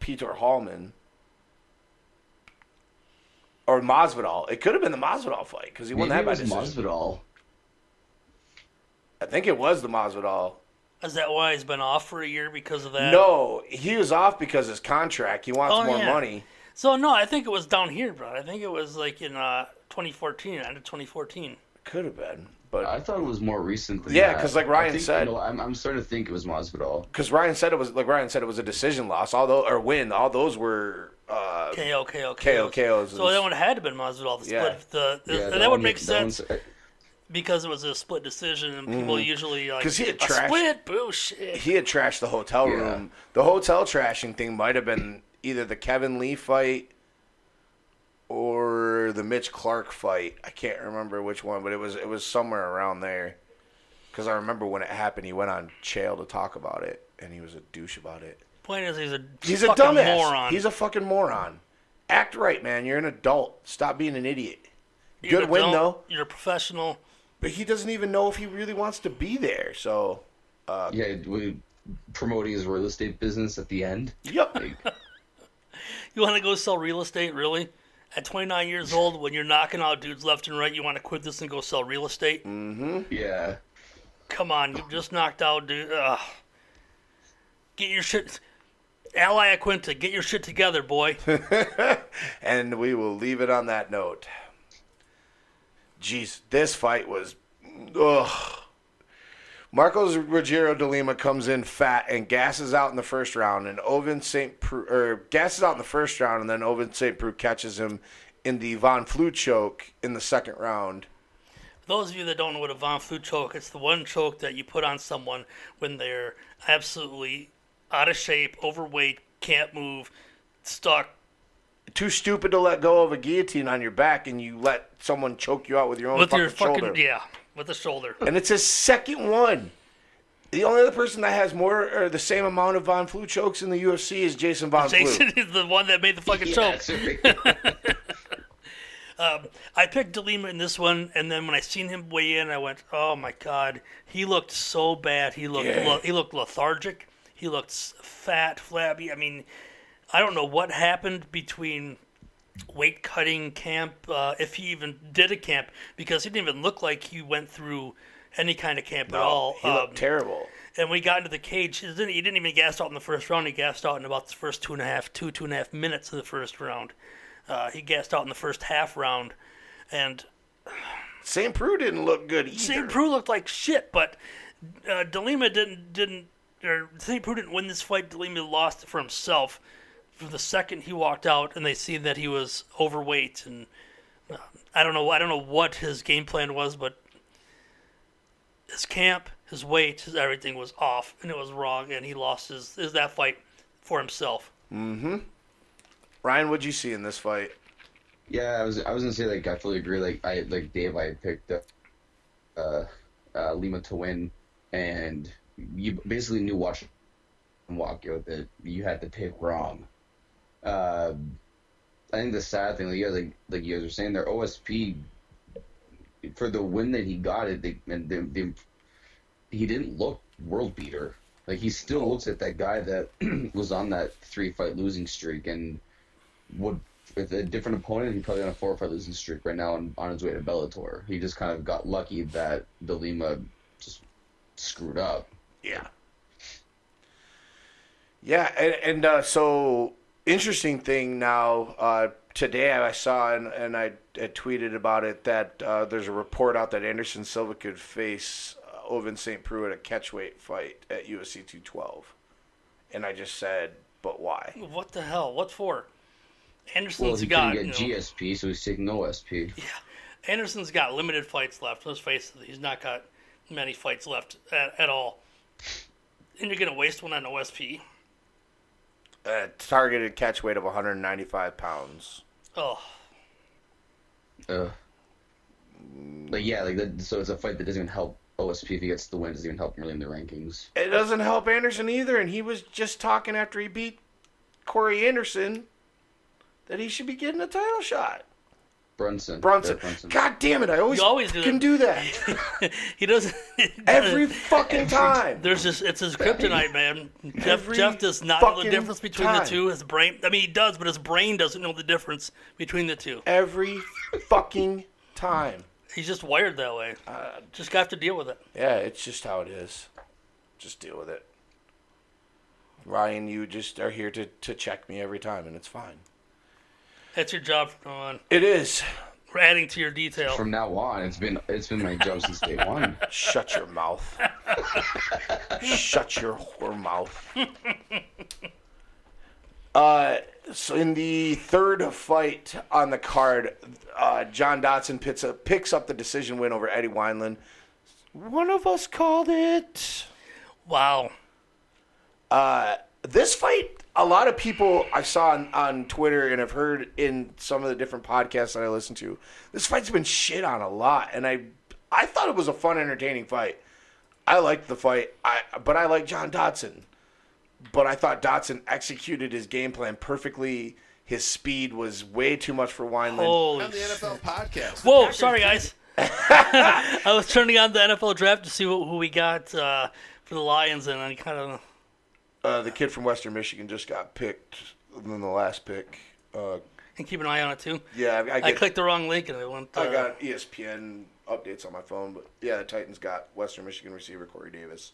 Peter Hallman. Or Masvidal. It could have been the Masvidal fight because he won Maybe that it by was decision. Masvidal. I think it was the Masvidal. Is that why he's been off for a year because of that? No, he was off because his contract. He wants Oh, more yeah. money. So no, I think it was down here, bro. I think it was like in uh, 2014, end of 2014. Could have been, but I thought it was more recent than Yeah, that. 'cause like Ryan think, said- you know, I'm, I'm starting to think it was Masvidal. because Ryan said it was like Ryan said it was a decision loss. although or win. All those were. Uh, KO, KO, KO, KOs. So that one had to been Masvidal. The Yeah. the, the, Yeah, that, would make that sense because it was a split decision, and people usually like 'Cause he had a trashed- split bullshit. he had trashed the hotel Yeah. room. The hotel trashing thing might have been either the Kevin Lee fight or the Mitch Clarke fight. I can't remember which one, but it was it was somewhere around there. Because I remember when it happened, he went on Chael to talk about it, and he was a douche about it. Point is, he's a He's a fucking dumbass. moron. He's a fucking moron. Act right, man. You're an adult. Stop being an idiot. You're Good an win though, You're a professional. but he doesn't even know if he really wants to be there. So, uh, yeah, we promoting his real estate business at the end. yep. [laughs] You want to go sell real estate, really? At 29 years old, when you're knocking out dudes left and right, you want to quit this and go sell real estate? Mm-hmm. Yeah. Come on, you just knocked out, dude. Ugh. Get your shit. Al Iaquinta, get your shit together, boy. [laughs] and we will leave it on that note. Jeez, this fight was. Ugh. Marcos Rogério de Lima comes in fat and gasses out in the first round, and Ovince St. Preux, or gasses out in the first round, and then Ovince St. Preux catches him in the Von Flue choke in the second round. For those of you that don't know what a Von Flue choke, it's the one choke that you put on someone when they're absolutely out of shape, overweight, can't move, stuck. Too stupid to let go of a guillotine on your back, and you let someone choke you out with your own with fucking your fucking shoulder. yeah, with the shoulder. and it's his second one. The only other person that has more or the same amount of Von Flue chokes in the UFC is Jason Von Jason Flue. is the one that made the fucking Yeah, choke. sorry. [laughs] Um, I picked DeLima in this one, and then when I seen him weigh in, I went, "Oh my god, he looked so bad. He looked Yeah. le- he looked lethargic. He looked fat, flabby. I mean, I don't know what happened between weight cutting camp, uh, if he even did a camp, because he didn't even look like he went through any kind of camp at all. he looked Um, terrible. and he got into the cage, he didn't, he didn't even gas out in the first round. He gassed out in about the first two and a half, two two and a half minutes of the first round. Uh, he gassed out in the first half round, and St. Preux didn't look good either. St. Preux looked like shit. But uh, Delima didn't didn't or St. Preux didn't win this fight. Delima lost it for himself. For the second he walked out, and they see that he was overweight, and uh, I don't know I don't know what his game plan was, but his camp, his weight, his everything was off, and it was wrong, and he lost his, his that fight for himself. Mm-hmm. Ryan, what'd you see in this fight? Yeah, I was I was gonna say like I fully agree. Like I like Dave, I picked uh, uh, uh, Lima to win, and you basically knew watching him walk out that you had to pick wrong. Uh, I think the sad thing, like you guys, like like you guys were saying, their OSP for the win that he got it, they, and he didn't look world beater. Like he still looks at that guy that [clears throat] was on that three fight losing streak and would with a different opponent, he's probably on a four five losing streak right now and on his way to Bellator. He just kind of got lucky that Delima just screwed up. Yeah. Yeah, and, and uh, so interesting thing now. Uh, today I saw and, and I, I tweeted about it that uh, there's a report out that Anderson Silva could face uh, Ovince St. Preux at a catchweight fight at UFC 212, and I just said, but why? What the hell? What for? Anderson's Well, he got get you know, GSP, so he's taking OSP. Yeah. Anderson's got limited fights left. Let's face it, he's not got many fights left at, at all. And you're gonna waste one on OSP. A targeted catch weight of 195 pounds. Oh, Uh, like yeah, like that. So it's a fight that doesn't even help OSP if he gets the win. Doesn't even help him really in the rankings. It doesn't help Anderson either, and he was just talking after he beat Corey Anderson that he should be getting a title shot. Brunson. Brunson. Brunson. God damn it! I always, You always do can that. do that [laughs] he doesn't. [laughs] every fucking time. There's just it's his kryptonite, man. Jeff Jeff does not know the difference between time. the two. His brain, I mean, he does, but his brain doesn't know the difference between the two. Every fucking time. He's just wired that way. Uh, Just got to deal with it. Yeah, it's just how it is. Just deal with it. Ryan, you just are here to, to check me every time, and it's fine. That's your job from now on. It is. We're adding to your detail. From now on, it's been it's been my job since day one. Shut your mouth. Shut your whore mouth. [laughs] Uh, so in the third fight on the card, uh, John Dodson picks up, picks up the decision win over Eddie Wineland. One of us called it. Wow. Uh, this fight, a lot of people I saw on, on Twitter and have heard in some of the different podcasts that I listen to, this fight's been shit on a lot, and I I thought it was a fun, entertaining fight. I liked the fight, I but I like John Dodson. But I thought Dodson executed his game plan perfectly. His speed was way too much for Wineland. Holy on the shit. NFL podcast. Whoa, sorry guys. [laughs] I was turning on the NFL draft to see what, who we got uh, for the Lions, and I kind of Uh, the kid from Western Michigan just got picked in the last pick. Uh, and keep an eye on it too. yeah, I, I, I clicked the wrong link and it went. Uh, I got ESPN updates on my phone, but yeah, the Titans got Western Michigan receiver Corey Davis.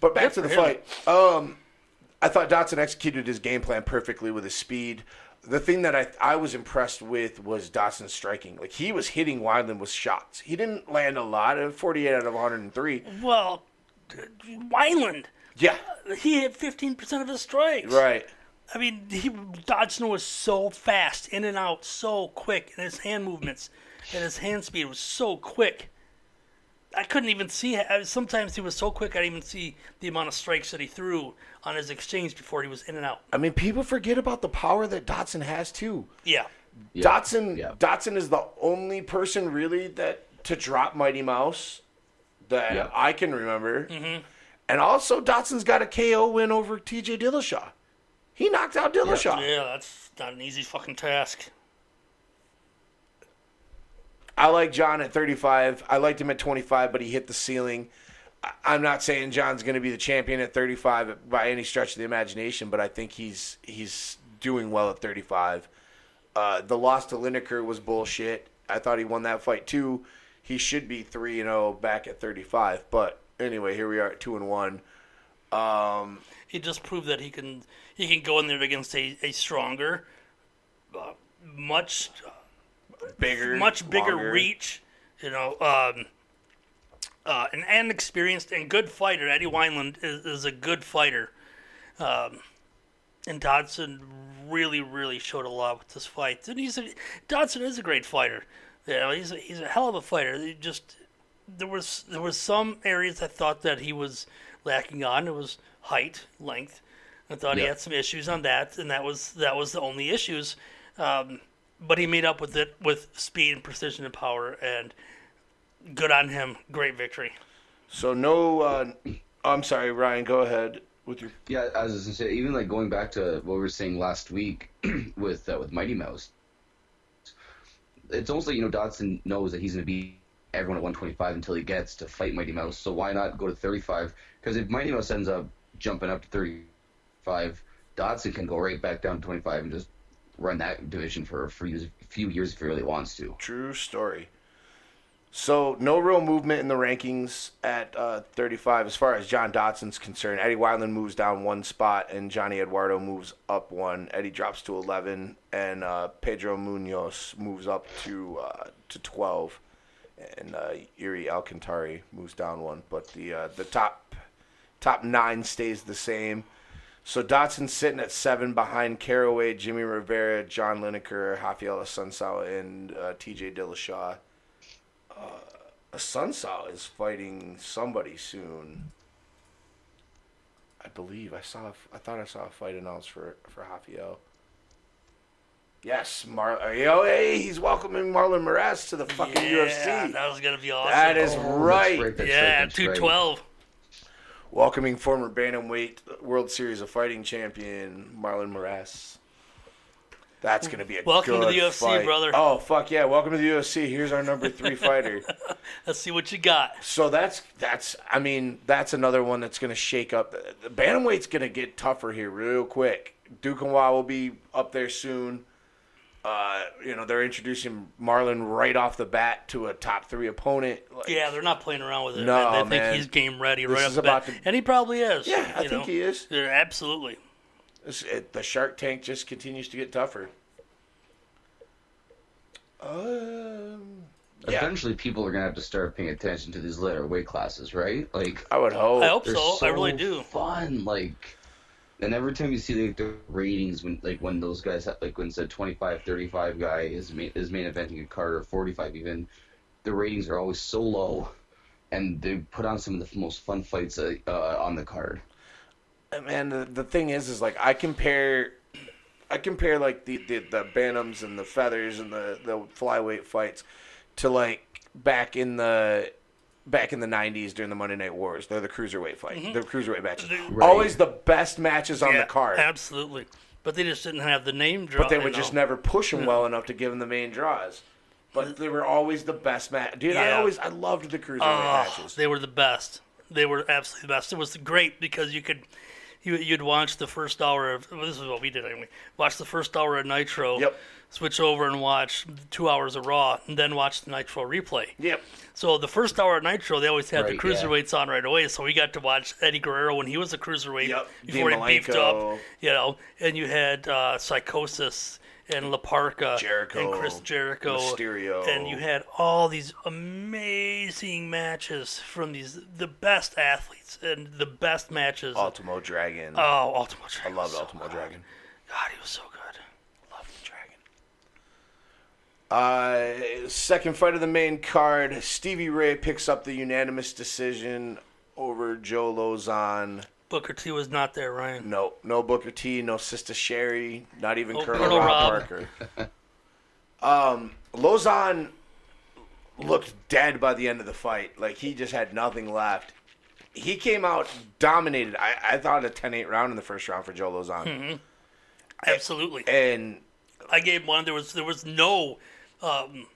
But back to the him. fight. Um, I thought Dodson executed his game plan perfectly with his speed. The thing that I I was impressed with was Dodson's striking. Like he was hitting Wineland with shots. He didn't land a lot, uh, 48 out of 103. well, Wineland. Yeah, He hit 15% of his strikes. right. I mean, he, Dodson was so fast, in and out, so quick, and his hand movements and his hand speed was so quick. I couldn't even see. Sometimes he was so quick, I didn't even see the amount of strikes that he threw on his exchange before he was in and out. I mean, people forget about the power that Dodson has too. Yeah. Yeah. Dodson Yeah. Dodson is the only person really that to drop Mighty Mouse that Yeah. I can remember. Mm-hmm. And also Dodson's got a KO win over TJ Dillashaw. He knocked out Dillashaw. Yeah, that's not an easy fucking task. I like John at 35. I liked him at 25, but he hit the ceiling. I'm not saying John's going to be the champion at 35 by any stretch of the imagination, but I think he's he's doing well at 35. Uh, the loss to Lineker was bullshit. I thought he won that fight too. He should be three and zero back at 35. But anyway, here we are at two and one. Um, He just proved that he can he can go in there against a, a stronger, uh, much bigger, much bigger longer. reach, you know, um, uh, an, an experienced and good fighter. Eddie Wineland is, is a good fighter. Um, and Dodson really, really showed a lot with this fight. And he's a, Dodson is a great fighter. You know, he's a, he's a hell of a fighter. He just there was there was some areas I thought that he was lacking on. It was height, length. I thought he had some issues on that, and that was that was the only issues. Um, but he made up with it with speed and precision and power, and good on him. Great victory. So no. Uh, I'm sorry, Ryan. Go ahead with your. Yeah, I was just gonna say, even like going back to what we were saying last week [clears throat] with uh, with Mighty Mouse, it's almost like you know Dodson knows that he's gonna be everyone at 125 until he gets to fight Mighty Mouse. So why not go to 35? Because if Mighty Mouse ends up jumping up to 35, Dodson can go right back down to 25 and just run that division for a few years, if he really wants to. True story. So no real movement in the rankings at uh, 35 as far as John Dodson's concerned. Eddie Wineland moves down one spot, and Johnny Eduardo moves up one. Eddie drops to 11, and uh, Pedro Munhoz moves up to uh, to 12, and uh, Iuri Alcantara moves down one. But the uh, the top top nine stays the same. So Dodson's sitting at seven behind Caraway, Jimmy Rivera, John Lineker, Raphael Assunção, and uh, T.J. Dillashaw. Uh, Sunsao is fighting somebody soon. I believe I saw. I thought I saw a fight announced for for Rafael. Yes, Mar. Oh, hey, he's welcoming Marlon Moraes to the fucking yeah, UFC. that was gonna be awesome. That is Oh, that's right. right, that's yeah, right, that's right. welcoming former bantamweight World Series of Fighting champion Marlon Moraes. That's gonna be a Welcome to the UFC, fight. brother. Oh fuck yeah! Welcome to the UFC. Here's our number three [laughs] fighter. Let's see what you got. So that's that's I mean that's another one that's gonna shake up. The bantamweight's gonna get tougher here real quick. Duke and Dukanwa will be up there soon. Uh, you know they're introducing Marlon right off the bat to a top three opponent. Like, Yeah, they're not playing around with it. No, man. They think man. he's game ready This right off the bat, to- and he probably is. Yeah, I think know. he is. Yeah, absolutely. It- the Shark Tank just continues to get tougher. Um, yeah, Eventually, people are gonna have to start paying attention to these lighter weight classes, right? Like, I would hope. I hope so. so I really do. Fun, like, and every time you see like the ratings when like when those guys have like when a 25, 35 guy is main, is main eventing a card or forty five even, the ratings are always so low, and they put on some of the most fun fights uh, uh, on the card. man the, the thing is is like i compare i compare like the, the the bantams and the feathers and the the flyweight fights to like back in the back in the 90s during the monday night wars they're the cruiserweight fight mm-hmm. the cruiserweight matches They- always the best matches on yeah, the card Absolutely. But they just didn't have the name draw. but they would just know. never push them well enough to give them the main draws but uh, they were always the best match dude i always i loved the cruiserweight Oh, matches they were the best. They were absolutely the best. It was great because you could, you, you'd watch the first hour of. Well, this is what we did anyway. Watch the first hour of Nitro. Yep. Switch over and watch two hours of Raw, and then watch the Nitro replay. yep So the first hour of Nitro, they always had the Right, yeah. cruiserweights on right away. So we got to watch Eddie Guerrero when he was a cruiserweight Yep. before Dean he beefed Malenko. up, you know. And you had uh, Psicosis and La Parca Jericho, and Chris Jericho, Mysterio. and you had all these amazing matches from these the best athletes and the best matches. ultimo dragon oh, Ultimo i Dragon. loved was so ultimo good. dragon God, he was so good. Love the dragon. Uh, second fight of the main card, Stevie Ray picks up the unanimous decision over Joe Lauzon. Booker T was not there, Ryan. No, no Booker T, no Sister Sherri, not even Oh, Colonel, Colonel Rob, Rob. Parker. um, Lauzon looked dead by the end of the fight. Like he just had nothing left. He came out dominated. I, I thought a 10-8 round in the first round for Joe Lauzon. Absolutely. And I gave one. There was there was no. Um,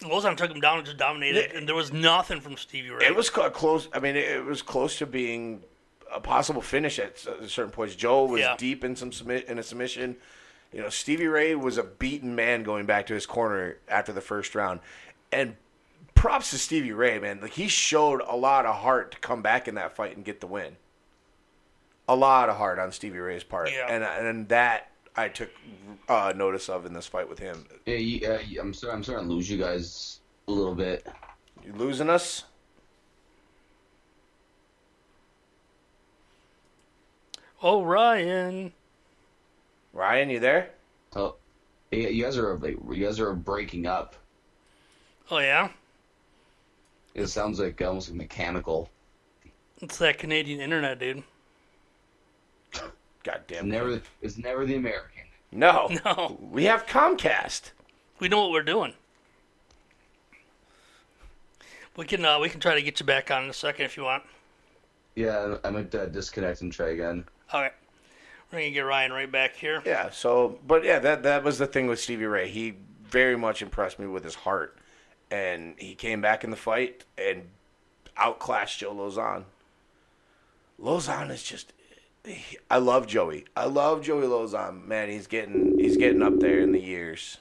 Lauzon took him down and just dominated, Yeah. and there was nothing from Stevie Ray. It was close. I mean, it, it was close to being a possible finish at certain points. Joe was Yeah. deep in some submit in a submission. You know, Stevie Ray was a beaten man going back to his corner after the first round, and props to Stevie Ray, man. Like he showed a lot of heart to come back in that fight and get the win. A lot of heart on Stevie Ray's part, Yeah. and and that I took uh, notice of in this fight with him. Yeah, you, uh, I'm sorry, I'm starting to lose you guys a little bit. You losing us? Oh, Ryan. Ryan, you there? Oh, yeah, you guys are like you guys are breaking up. Oh yeah, It sounds like almost like mechanical. it's that Canadian internet, dude. [laughs] God damn. Never, it's never the American. No. [laughs] No. We have Comcast. We know what we're doing. We can uh, we can try to get you back on in a second if you want. Yeah, I might uh, disconnect and try again. Okay, we're gonna get Ryan right back here. Yeah, so but yeah, that that was the thing with Stevie Ray. He very much impressed me with his heart. And he came back in the fight and outclassed Joe Lauzon. Lauzon is just he- I love Joey. I love Joey Lauzon. Man, he's getting he's getting up there in the years.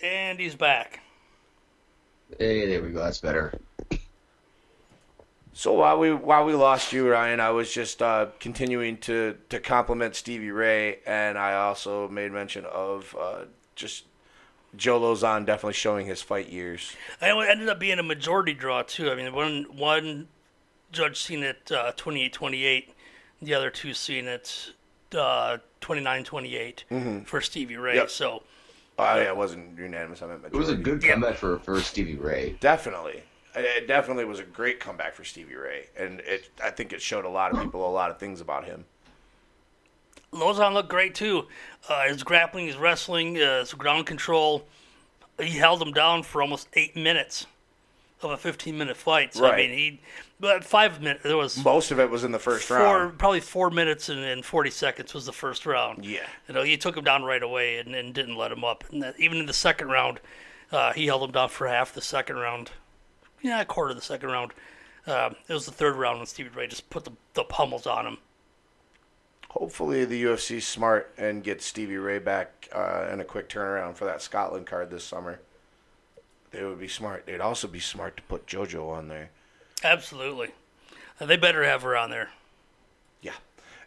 And he's back. Hey, there we go. That's better. So while we while we lost you, Ryan, I was just uh, continuing to to compliment Stevie Ray, and I also made mention of uh, just Joe Lauzon definitely showing his fight years. And it ended up being a majority draw too. I mean, one one judge seen it uh, 28-28, the other two seen it uh, 29-28 for Stevie Ray. Yep. So Oh yeah, it wasn't unanimous. I meant It was a good comeback for, for Stevie Ray. Definitely. It definitely was a great comeback for Stevie Ray, and it I think it showed a lot of people a lot of things about him. Lauzon looked great too. Uh, his grappling, his wrestling, uh, his ground control. He held him down for almost eight minutes of a 15-minute fight. So I mean, he but five minutes. There was Most of it was in the first four, round. probably four minutes and, and 40 seconds was the first round. Yeah. You know, he took him down right away and, and didn't let him up. And that, even in the second round, uh, he held him down for half the second round. Yeah, a quarter of the second round. Uh, it was the third round when Stevie Ray just put the, the pummels on him. Hopefully the UFC's smart and gets Stevie Ray back uh, in a quick turnaround for that Scotland card this summer. They would be smart. They'd also be smart to put JoJo on there. Absolutely. Uh, they better have her on there. Yeah.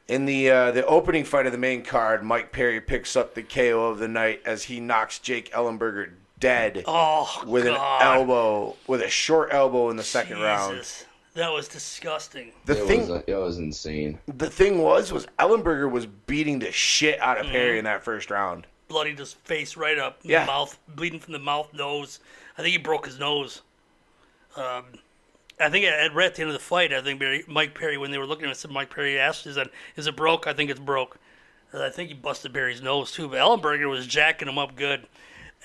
In the uh, the opening fight of the main card, Mike Perry picks up the KO of the night as he knocks Jake Ellenberger dead Oh, with God. an elbow, with a short elbow in the second round. Jesus. That was disgusting. The It thing, was uh, it was insane. the thing was, was Ellenberger was beating the shit out of Mm-hmm. Perry in that first round. Bloody just face right up. Yeah. Mouth, bleeding from the mouth, nose. I think he broke his nose. Um, I think at, right at the end of the fight, I think Mike Perry, when they were looking at it, said Mike Perry asked, "Is that is it broke?" I think it's broke. And I think he busted Barry's nose too. But Ellenberger was jacking him up good,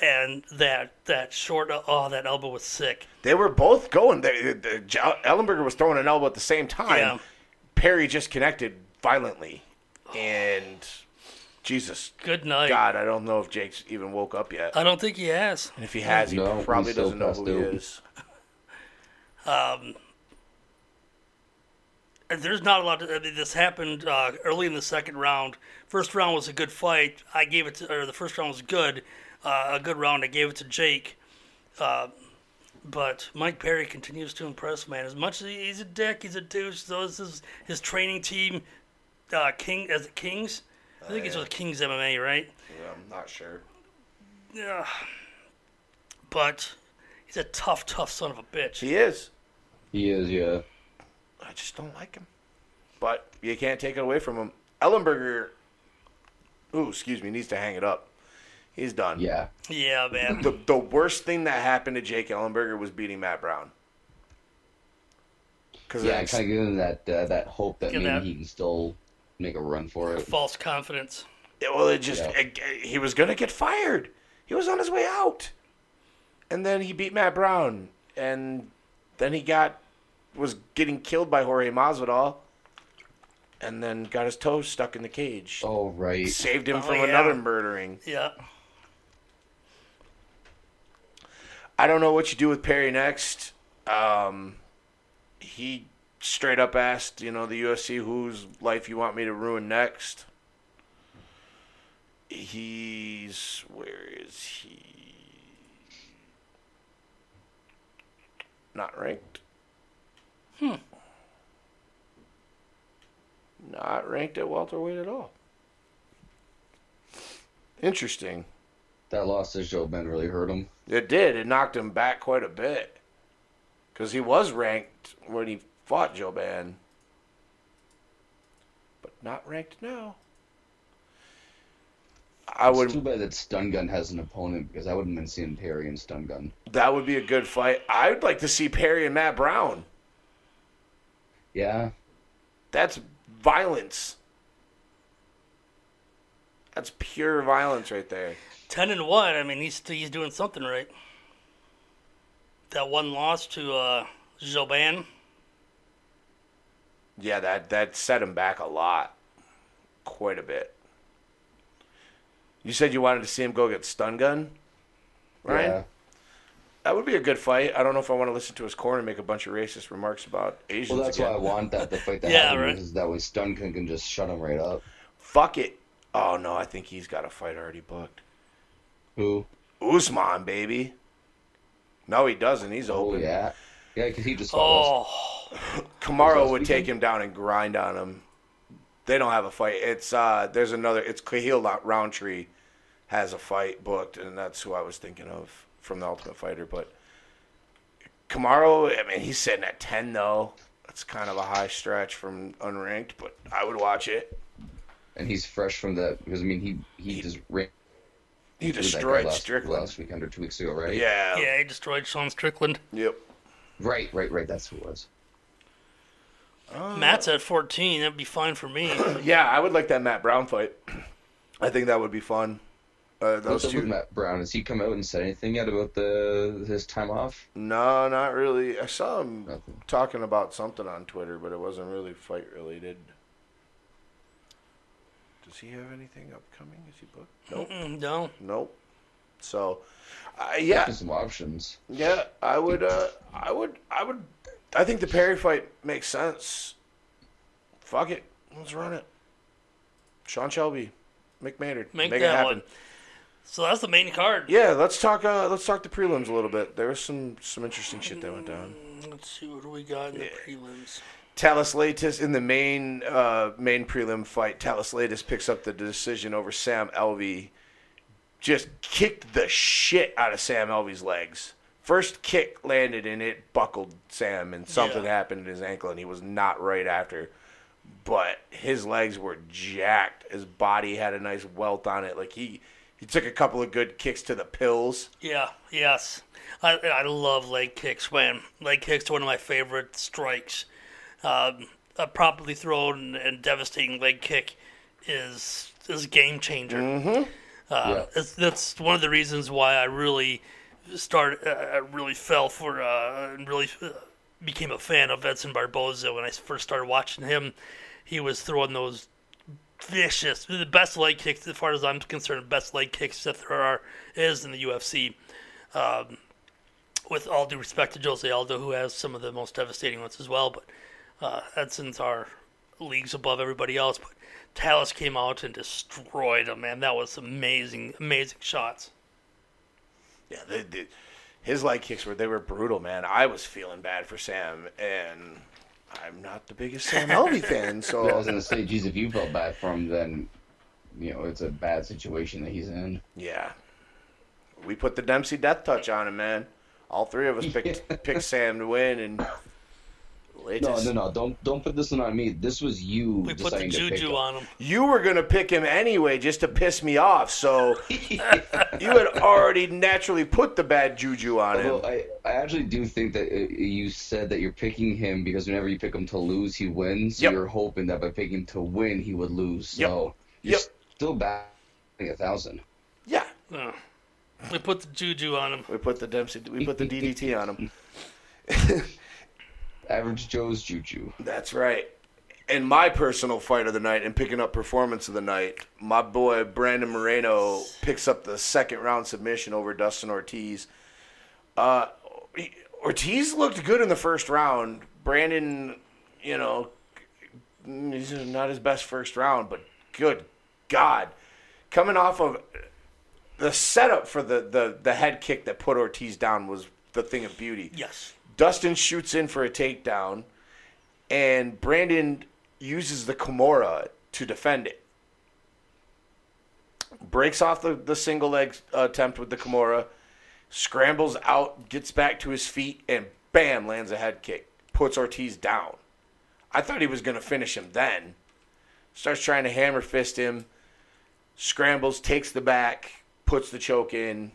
and that that short oh that elbow was sick. They were both going. They, the, Ellenberger was throwing an elbow at the same time. Yeah. Perry just connected violently, and Jesus Good night. God, I don't know if Jake's even woke up yet. I don't think he has. And if he has, he No, probably doesn't know who he passed out. is. [laughs] There's not a lot. To, I mean, this happened uh, early in the second round. First round was a good fight. I gave it to, or the first round was good, uh, a good round. I gave it to Jake. Uh, but Mike Perry continues to impress, man. As much as he- he's a dick, he's a douche. So is his, his training team, uh, King as the Kings. I think it's with Kings MMA, right? Yeah, I'm not sure. Yeah. But he's a tough, tough son of a bitch. He is. He is, yeah. I just don't like him. But you can't take it away from him. Ellenberger, ooh, excuse me, needs to hang it up. He's done. Yeah. Yeah, man. The, the worst thing that happened to Jake Ellenberger was beating Matt Brown. Because Yeah, kind of giving him that uh, that hope that maybe that- he can still make a run for it. False confidence. well, it just Yeah. it- he was gonna get fired. He was on his way out, and then he beat Matt Brown, and then he got was getting killed by Jorge Masvidal, and then got his toes stuck in the cage. Oh right. Saved him Oh, from yeah. another murdering. Yeah. I don't know what you do with Perry next. Um, he straight up asked, you know, the UFC whose life you want me to ruin next. He's where is he? Not ranked. Hmm. Not ranked at welterweight at all. Interesting. That loss to Jouban really hurt him. It did. It knocked him back quite a bit. Because he was ranked when he fought Jouban. But not ranked now. I It's too bad that Stun Gun has an opponent because I wouldn't mind seeing Perry and Stun Gun. That would be a good fight. I would like to see Perry and Matt Brown. Yeah. That's violence. That's pure violence right there. Ten and one. I mean, he's he's doing something right. That one loss to uh, Jouban. Yeah, that that set him back a lot, quite a bit. You said you wanted to see him go get stun gun, Ryan. Yeah. That would be a good fight. I don't know if I want to listen to his corner and make a bunch of racist remarks about Asians. Well, that's again. why I want that the fight that [laughs] Yeah, happens right. is that way Stun Gun can just shut him right up. Fuck it. Oh no, I think he's got a fight already booked. Who? Usman, baby. No, he doesn't. He's Oh open. yeah, yeah, because he just fought us. Oh, Kamaru last would take him down and grind on him. They don't have a fight. It's uh, there's another. It's Khalil Rountree has a fight booked, and that's who I was thinking of from the Ultimate Fighter. But Kamaru, I mean, he's sitting at ten though. That's kind of a high stretch from unranked, but I would watch it. and he's fresh from that because I mean he he just ran He through that guy destroyed last, Strickland. last weekend or two weeks ago, right? Yeah. yeah, he destroyed Sean Strickland. Yep. Right, right, right. That's who it was. Matt's at 14. That'd be fine for me. [coughs] Yeah, I would like that Matt Brown fight. I think that would be fun. Uh, those What's up with two. Matt Brown? Has he come out and said anything yet about the his time off? No, not really. I saw him Nothing. talking about something on Twitter, but it wasn't really fight related. Does he have anything upcoming? Is he booked? Nope. Mm, no. Nope. So, uh, yeah, Some options. yeah. I would. Uh, I would. I would. I think the Perry fight makes sense. Fuck it. Let's run it. Sean Shelby, Mick Maynard, Make, it that happen. one. So that's the main card. Yeah, let's talk. Uh, let's talk the prelims a little bit. There was some some interesting shit that went down. Let's see what do we got in the prelims. Thales Leites in the main uh, main prelim fight. Thales Leites picks up the decision over Sam Alvey. Just kicked the shit out of Sam Alvey's legs. First kick landed and it buckled Sam, and something Yeah. happened in his ankle, and he was not right after. But his legs were jacked. His body had a nice welt on it. Like he he took a couple of good kicks to the pills. Yeah, yes. I, I love leg kicks, man. Leg kicks are one of my favorite strikes. Um, a properly thrown and devastating leg kick is is a game changer. Uh, Yeah. it's, that's one of the reasons why I really started, uh, I really fell for, uh, and really uh, became a fan of Edson Barboza when I first started watching him. He was throwing those vicious, the best leg kicks, as far as I'm concerned, best leg kicks that there are is in the UFC. Um, with all due respect to Jose Aldo, who has some of the most devastating ones as well, but uh, Edson's are leagues above everybody else. But Thales came out and destroyed him, man. That was amazing, amazing shots. Yeah, they, they, his leg kicks were they were brutal, man. I was feeling bad for Sam, and I'm not the biggest Sam Alvey [laughs] fan, so I was gonna say, geez, if you felt bad for him, then you know it's a bad situation that he's in. yeah. We put the Dempsey death touch on him, man. All three of us picked [laughs] picked Sam to win, and No, latest, no, no! Don't don't put this one on me. This was you We put the deciding to pick juju him. on him. you were gonna pick him anyway just to piss me off. So [laughs] [laughs] you had already naturally put the bad juju on him. I, I actually do think that uh, you said that you're picking him because whenever you pick him to lose, he wins. So Yep. you're hoping that by picking him to win, he would lose. So you're Yep. still back a thousand. Yeah, Uh, we put the juju on him. we put the Dempsey, we put the DDT on him. [laughs] Average Joe's juju. That's right. And my personal fight of the night and picking up performance of the night, my boy Brandon Moreno picks up the second round submission over Dustin Ortiz. Uh, Ortiz looked good in the first round. Brandon, you know, he's not his best first round, but good God. Coming off of the setup for the, the, the head kick that put Ortiz down was the thing of beauty. Yes. Dustin shoots in for a takedown, and Brandon uses the Kimura to defend it. Breaks off the, the single leg attempt with the Kimura, scrambles out, gets back to his feet, and bam, lands a head kick. Puts Ortiz down. I thought he was going to finish him then. Starts trying to hammer fist him, scrambles, takes the back, puts the choke in.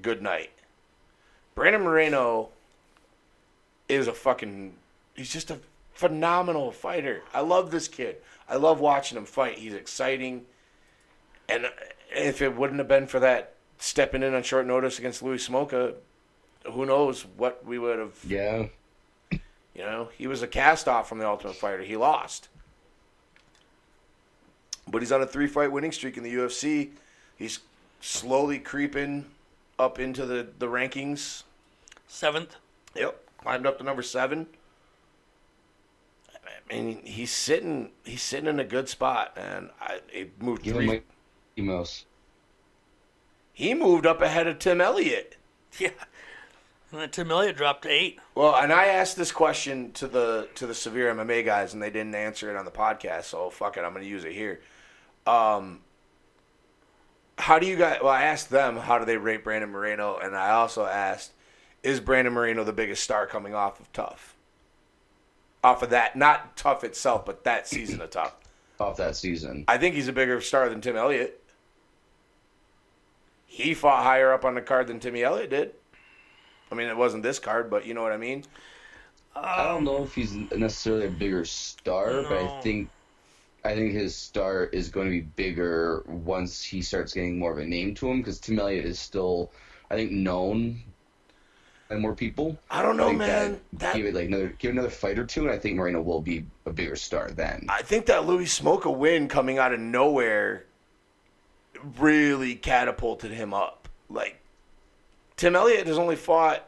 Good night. Brandon Moreno is a fucking he's just a phenomenal fighter. I love this kid. I love watching him fight. He's exciting. And if it wouldn't have been for that stepping in on short notice against Louis Smolka, who knows what we would have Yeah. you know, he was a cast off from the Ultimate Fighter. He lost. But he's on a three fight winning streak in the UFC. He's slowly creeping up into the, the rankings. Seventh. Yep, climbed up to number seven. I mean, he's sitting. He's sitting in a good spot, and I he moved Give three. him Mickey Mouse. he moved up ahead of Tim Elliott. [laughs] Yeah. And then Tim Elliott dropped to eight. Well, and I asked this question to the to the severe MMA guys, and they didn't answer it on the podcast. So fuck it, I'm going to use it here. Um, how do you guys? Well, I asked them how do they rate Brandon Moreno, and I also asked, is Brandon Moreno the biggest star coming off of Tough? Off of that, not Tough itself, but that season of Tough. Off that season. I think he's a bigger star than Tim Elliott. He fought higher up on the card than Timmy Elliott did. I mean, it wasn't this card, but you know what I mean. I don't know if he's necessarily a bigger star, but I think I think his star is going to be bigger once he starts getting more of a name to him because Tim Elliott is still, I think, known by more people. I don't know, think man. that, That, give it like another give another fight or two, and I think Moreno will be a bigger star then. I think that Louis Smolka win coming out of nowhere really catapulted him up. Like Tim Elliott has only fought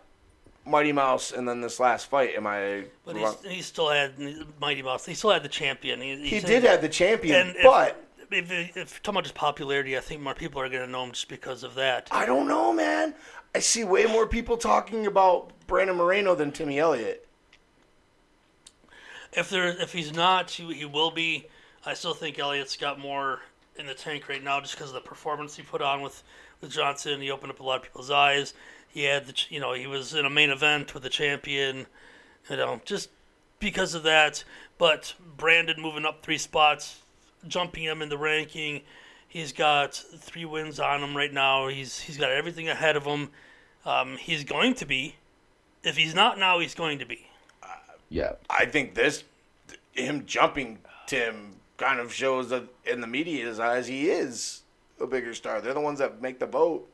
Mighty Mouse and then this last fight. Am I But wrong? he's, he still had Mighty Mouse. He still had the champion. He, He he's- did have the champion, And if, but if, if, if talking about his popularity, I think more people are going to know him just because of that. I don't know, man. I see way more people talking about Brandon Moreno than Timmy Elliott. If there, if he's not, he, he will be. I still think Elliott's got more in the tank right now, just because of the performance he put on with with Johnson. He opened up a lot of people's eyes. He had the, you know, he was in a main event with the champion. You know, just because of that. But Brandon moving up three spots, jumping him in the ranking. He's got three wins on him right now. He's he's got everything ahead of him. Um, he's going to be. If he's not now, he's going to be. Yeah, I think this him jumping Tim kind of shows that in the media's eyes he is a bigger star. They're the ones that make the vote.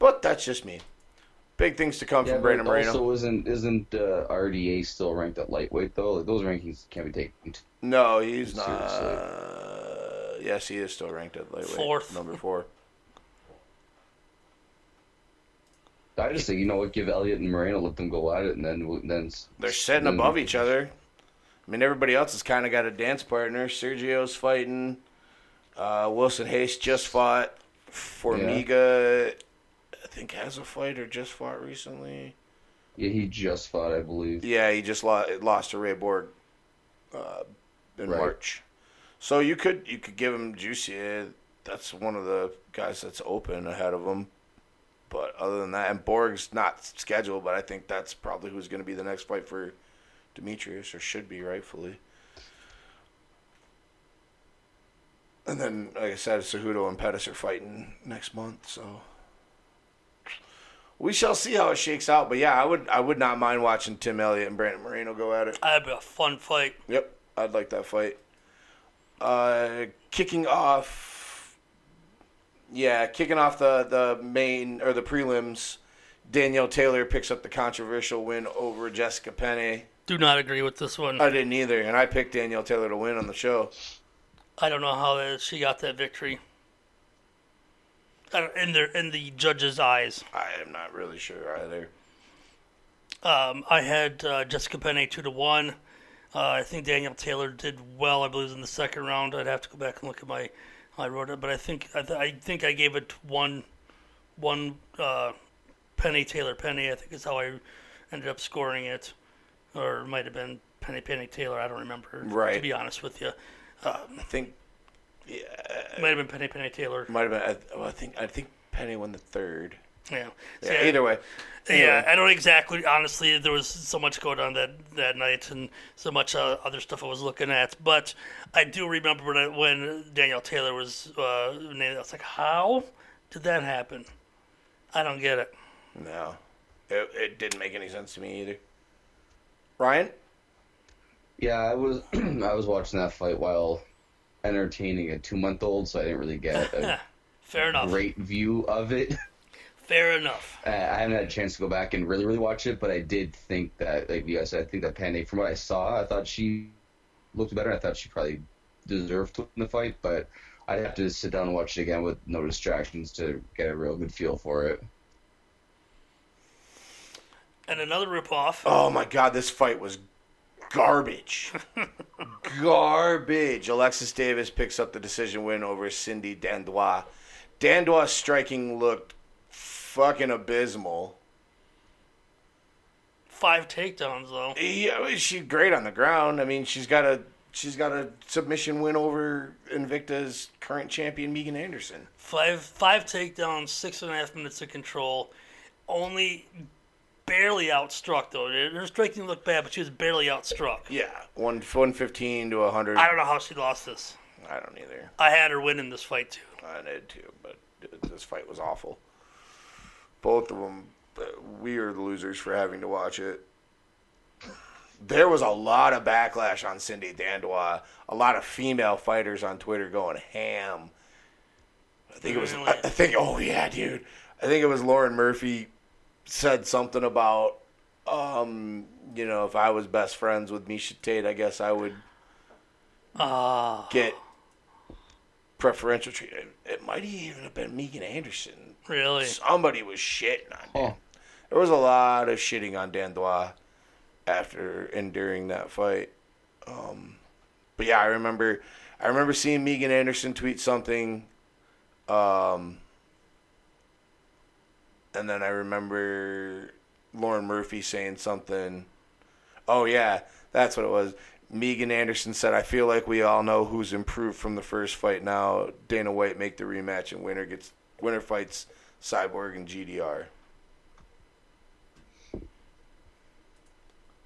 But that's just me. Big things to come yeah. from Brandon Moreno. also, isn't isn't uh, RDA still ranked at lightweight though? Like, those rankings can't be taken. no, he's not. Seriously. yes, he is still ranked at lightweight. Fourth. Number four. I just think you know what, give Elliott and Moreno, let them go at it, and then then They're sitting then- above each other. I mean, everybody else has kind of got a dance partner. Sergio's fighting. Uh, Wilson Reis just fought. Formiga, I think, has a fight or just fought recently. Yeah, he just fought, I believe. Yeah, he just lost, lost to Ray Borg uh, in Right. March. So you could you could give him Juicy. That's one of the guys that's open ahead of him. But other than that, and Borg's not scheduled, but I think that's probably who's going to be the next fight for Demetrious, or should be rightfully. And then, like I said, Cejudo and Pettis are fighting next month, so we shall see how it shakes out. But yeah, I would I would not mind watching Tim Elliott and Brandon Moreno go at it. That'd be a fun fight. Yep, I'd like that fight. Uh, kicking off, yeah, kicking off the the main or the prelims. Danielle Taylor picks up the controversial win over Jessica Penne. Do not agree with this one. I didn't either, and I picked Danielle Taylor to win on the show. I don't know how that, she got that victory. In the in the judge's eyes, I am not really sure either. um, I had uh, Jessica Penne two to one. Uh, I think Danielle Taylor did well. I believe it was in the second round. I'd have to go back and look at my how I wrote it, but I think I, th- I think I gave it one one uh, Penne Taylor Penne. I think is how I ended up scoring it, or it might have been Penne Penne Taylor. I don't remember. Right. To be honest with you, I think it might have been Penne Penne Taylor. might have been. I, well, I think I think Penne won the third. Yeah. Yeah, either way. Yeah, I don't exactly. Honestly, there was so much going on that that night, and so much uh, other stuff I was looking at. But I do remember when, I, when Danielle Taylor was uh, named. I was like, "How did that happen?" I don't get it. No, it, it didn't make any sense to me either. Ryan, Yeah, I was [clears throat] I was watching that fight while entertaining a two month old, so I didn't really get a [laughs] Fair enough. great view of it. [laughs] Fair enough. Uh, I haven't had a chance to go back and really, really watch it, but I did think that, like you guys said, I think that Panay, from what I saw, I thought she looked better. I thought she probably deserved to win the fight, but I'd have to sit down and watch it again with no distractions to get a real good feel for it. And another ripoff. Oh my god, this fight was garbage. [laughs] garbage. Alexis Davis picks up the decision win over Cindy Dandois. Dandois striking looked fucking abysmal. Five takedowns though. Yeah, she's great on the ground. I mean, she's got a she's got a submission win over Invicta's current champion Megan Anderson. Five five takedowns, six and a half minutes of control. Only barely outstruck though. Her striking looked bad, but she was barely outstruck. Yeah, one one fifteen to hundred. I don't know how she lost this. I don't either. I had her winning this fight too. I did too, but this fight was awful. Both of them, we are the losers for having to watch it. There was a lot of backlash on Cindy Dandois. A lot of female fighters on Twitter going ham. I think it was. I think. Oh yeah, dude. I think it was Lauren Murphy said something about, um, you know, if I was best friends with Miesha Tate, I guess I would Ah, get preferential treatment. It might even have been Megan Anderson. Really? Somebody was shitting on Dan. Oh. There was a lot of shitting on Dan Dandois after and during that fight. Um, but yeah, I remember, I remember seeing Megan Anderson tweet something, um, and then I remember Lauren Murphy saying something. Oh yeah, that's what it was. Megan Anderson said, "I feel like we all know who's improved from the first fight. Now Dana White make the rematch, and winner gets winner fights Cyborg and GDR."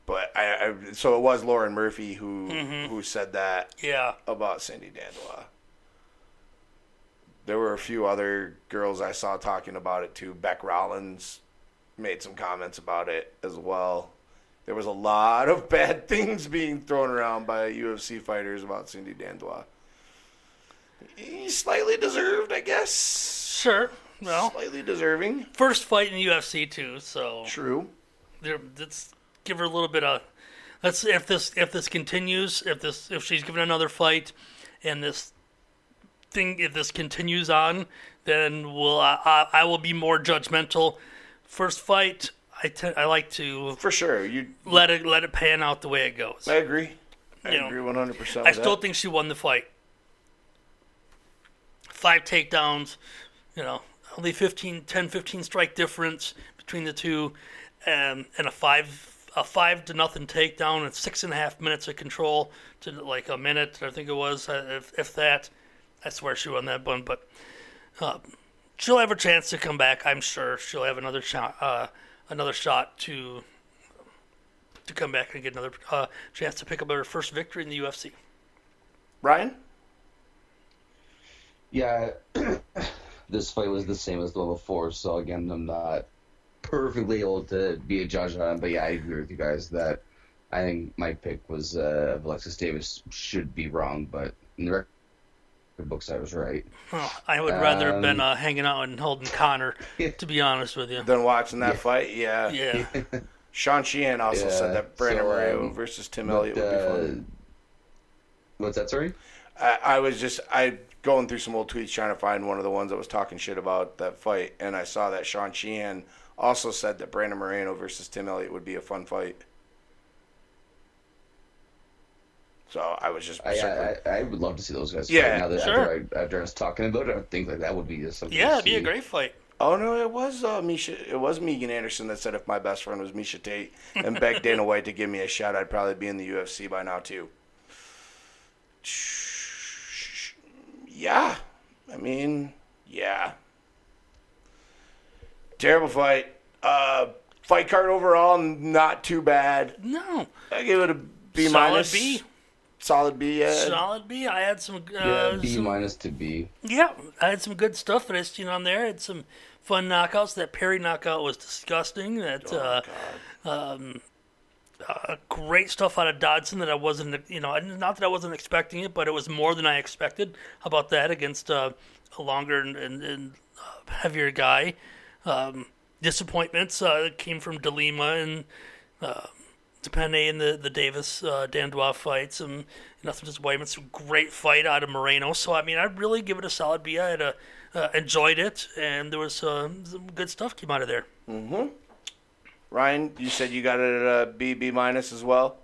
But I, I so it was Lauren Murphy who mm-hmm. who said that Yeah. about Cindy Dandois. There were a few other girls I saw talking about it too. Bec Rawlings made some comments about it as well. There was a lot of bad [laughs] things being thrown around by UFC fighters about Cindy Dandois. He's slightly deserved, I guess. Sure. Well, Slightly deserving. first fight in the UFC too, so True. there, let's give her a little bit of. Let's if this if this continues, if this if she's given another fight, and this thing if this continues on, then we'll I, I, I will be more judgmental. First fight, I te- I like to For sure. You let it let it pan out the way it goes. I agree. I You agree 100% I still that. think she won the fight. Five takedowns, you know, only 15, 10, 15 strike difference between the two, um, and a five a five to nothing takedown and six and a half minutes of control to like a minute, I think it was, uh, if, if that. I swear she won that one, but uh, she'll have a chance to come back. I'm sure she'll have another shot, uh, another shot to to come back and get another uh, chance to pick up her first victory in the UFC. Ryan? Yeah, [clears throat] this fight was the same as the one before, so again, I'm not perfectly able to be a judge on it, but yeah, I agree with you guys that I think my pick was uh, Alexis Davis should be wrong, but in the record books, I was right. Oh, I would rather have been Um, uh, hanging out and holding Connor, [laughs] to be honest with you. than watching that Yeah. fight, yeah. Yeah. [laughs] Sean Sheehan also Yeah, said that Brandon so, Moreno um, versus Tim But, Elliott would be uh, fun. what's that, sorry? I, I was just I going through some old tweets trying to find one of the ones that was talking shit about that fight, and I saw that Sean Sheehan also said that Brandon Moreno versus Tim Elliott would be a fun fight. So I was just I, I, I would love to see those guys. Yeah, fight. now that sure. after, I, after I was talking about it, I think like that would be just something. Yeah, it'd be a great fight. Oh no, it was uh, Miesha. It was Megan Anderson that said if my best friend was Miesha Tate and begged [laughs] Dana White to give me a shot, I'd probably be in the UFC by now too. Yeah, I mean, yeah. Terrible fight. Uh, fight card overall, not too bad. No, I give it a B solid minus. B, Solid B. Yeah. solid B. I had some, uh, Yeah, B some- minus to B. yeah, I had some good stuff that I seen on there. I had some fun knockouts. That Perry knockout was disgusting. That uh, God. Uh, great stuff out of Dodson that I wasn't, you know, not that I wasn't expecting it, but it was more than I expected. How about that against uh, a longer and, and, and uh, heavier guy? Um, disappointments uh, came from DeLima and uh, Depende in the the Davis uh, Dandois fights, and nothing disappointment. Some great fight out of Moreno. So I mean, I'd really give it a solid B. I had a, uh, enjoyed it, and there was uh, some good stuff came out of there. Ryan, you said you got it at a B B minus as well.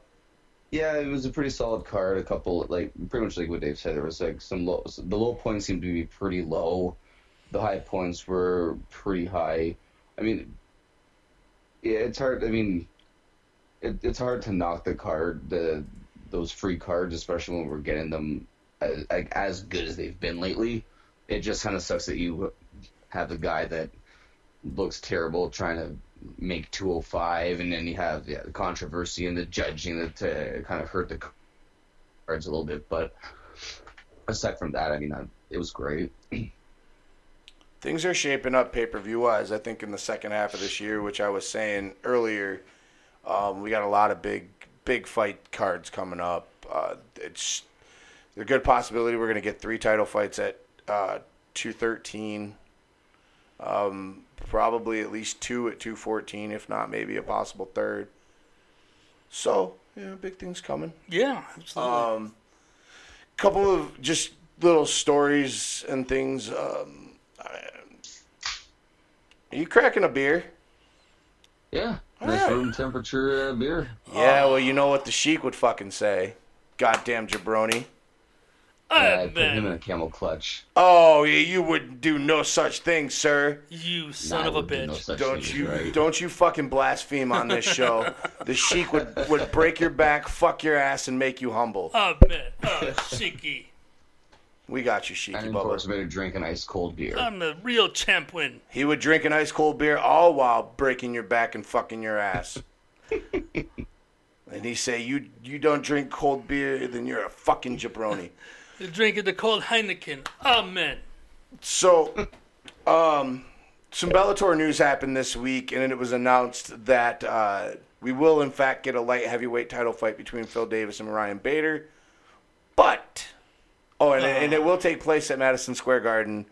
Yeah, it was a pretty solid card. A couple, like pretty much like what Dave said, there was like some low. The low points seemed to be pretty low. the high points were pretty high. I mean, yeah, it's hard. I mean, it, it's hard to knock the card, the those free cards, especially when we're getting them as, like, as good as they've been lately. It just kind of sucks that you have the guy that looks terrible trying to make 205, and then you have yeah, the controversy and the judging that uh, kind of hurt the cards a little bit. But aside from that, I mean, I, it was great. [clears throat] Things are shaping up pay per view wise. I think in the second half of this year, which I was saying earlier, um, we got a lot of big big fight cards coming up. Uh, it's a good possibility we're going to get three title fights at uh, 213. Um, probably at least two at 214, if not maybe a possible third. So, yeah, big things coming. Yeah, absolutely. Um, couple of just little stories and things. Um, I- are you cracking a beer? Yeah, nice Alright. room temperature uh, beer. Yeah, well, you know what the Sheik would fucking say. Goddamn jabroni. I I put him in a camel clutch. Oh, yeah, you would do no such thing, sir. you son Nah, of a would do no bitch. such Don't you right? don't you fucking blaspheme on this show. the Sheik would, would break your back, fuck your ass, and make you humble. I bet. Oh, Shiki. We got you, Sheiky And of Bubba. course, made her drink an ice cold beer. I'm the real champion. He would drink an ice cold beer all while breaking your back and fucking your ass. [laughs] and he say, "You you don't drink cold beer, then you're a fucking jabroni." You're drinking the cold Heineken. Amen. So, um, some Bellator news happened this week, and it was announced that uh, we will, in fact, get a light heavyweight title fight between Phil Davis and Ryan Bader. But, oh, and, and it will take place at Madison Square Garden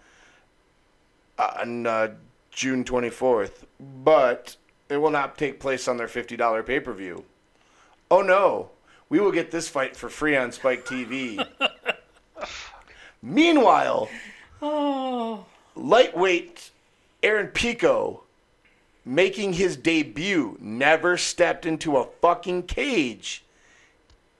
on uh, June 24th. But it will not take place on their $50 pay per view. Oh no, we will get this fight for free on Spike TV. [laughs] Meanwhile, Oh. lightweight Aaron Pico making his debut, never stepped into a fucking cage,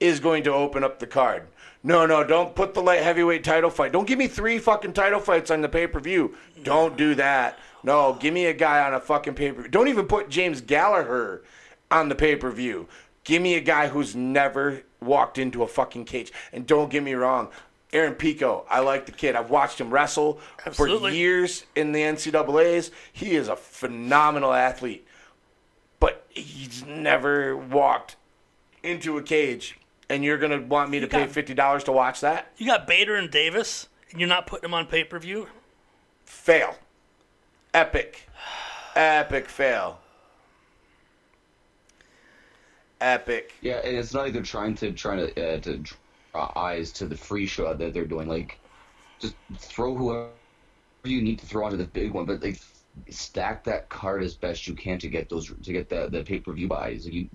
is going to open up the card. No, no, don't put the light heavyweight title fight. Don't give me three fucking title fights on the pay per view. Don't do that. No, give me a guy on a fucking pay per view. Don't even put James Gallagher on the pay per view. Give me a guy who's never walked into a fucking cage. And don't get me wrong, Aaron Pico, I like the kid. I've watched him wrestle for years in the NCAA's. He is a phenomenal athlete, but he's never walked into a cage. And you're gonna want me to pay fifty dollars to watch that? You got Bader and Davis, and you're not putting them on pay per view? Fail. Epic. Epic fail. Epic. Yeah, and it's not like they're trying to trying to uh, to draw Uh, eyes to the free show that they're doing. Like, just throw whoever you need to throw onto the big one, but like stack that card as best you can to get those to get the the pay per view buys. Like you,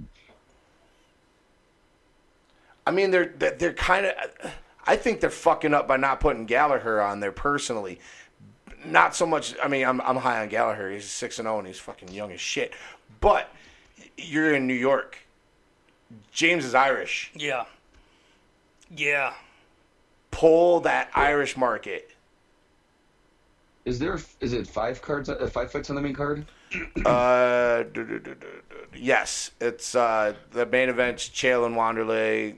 I mean, they're they're, they're kind of. I think they're fucking up by not putting Gallagher on there personally. Not so much. I mean, I'm I'm high on Gallagher. He's six and zero, and he's fucking young as shit. But you're in New York. James is Irish. Yeah. Yeah. Pull that Irish market. is there is it five cards uh, five fights on the main card? [clears throat] Uh, du- du- du- du- du- yes, it's uh the main events: Chael and Wanderlei,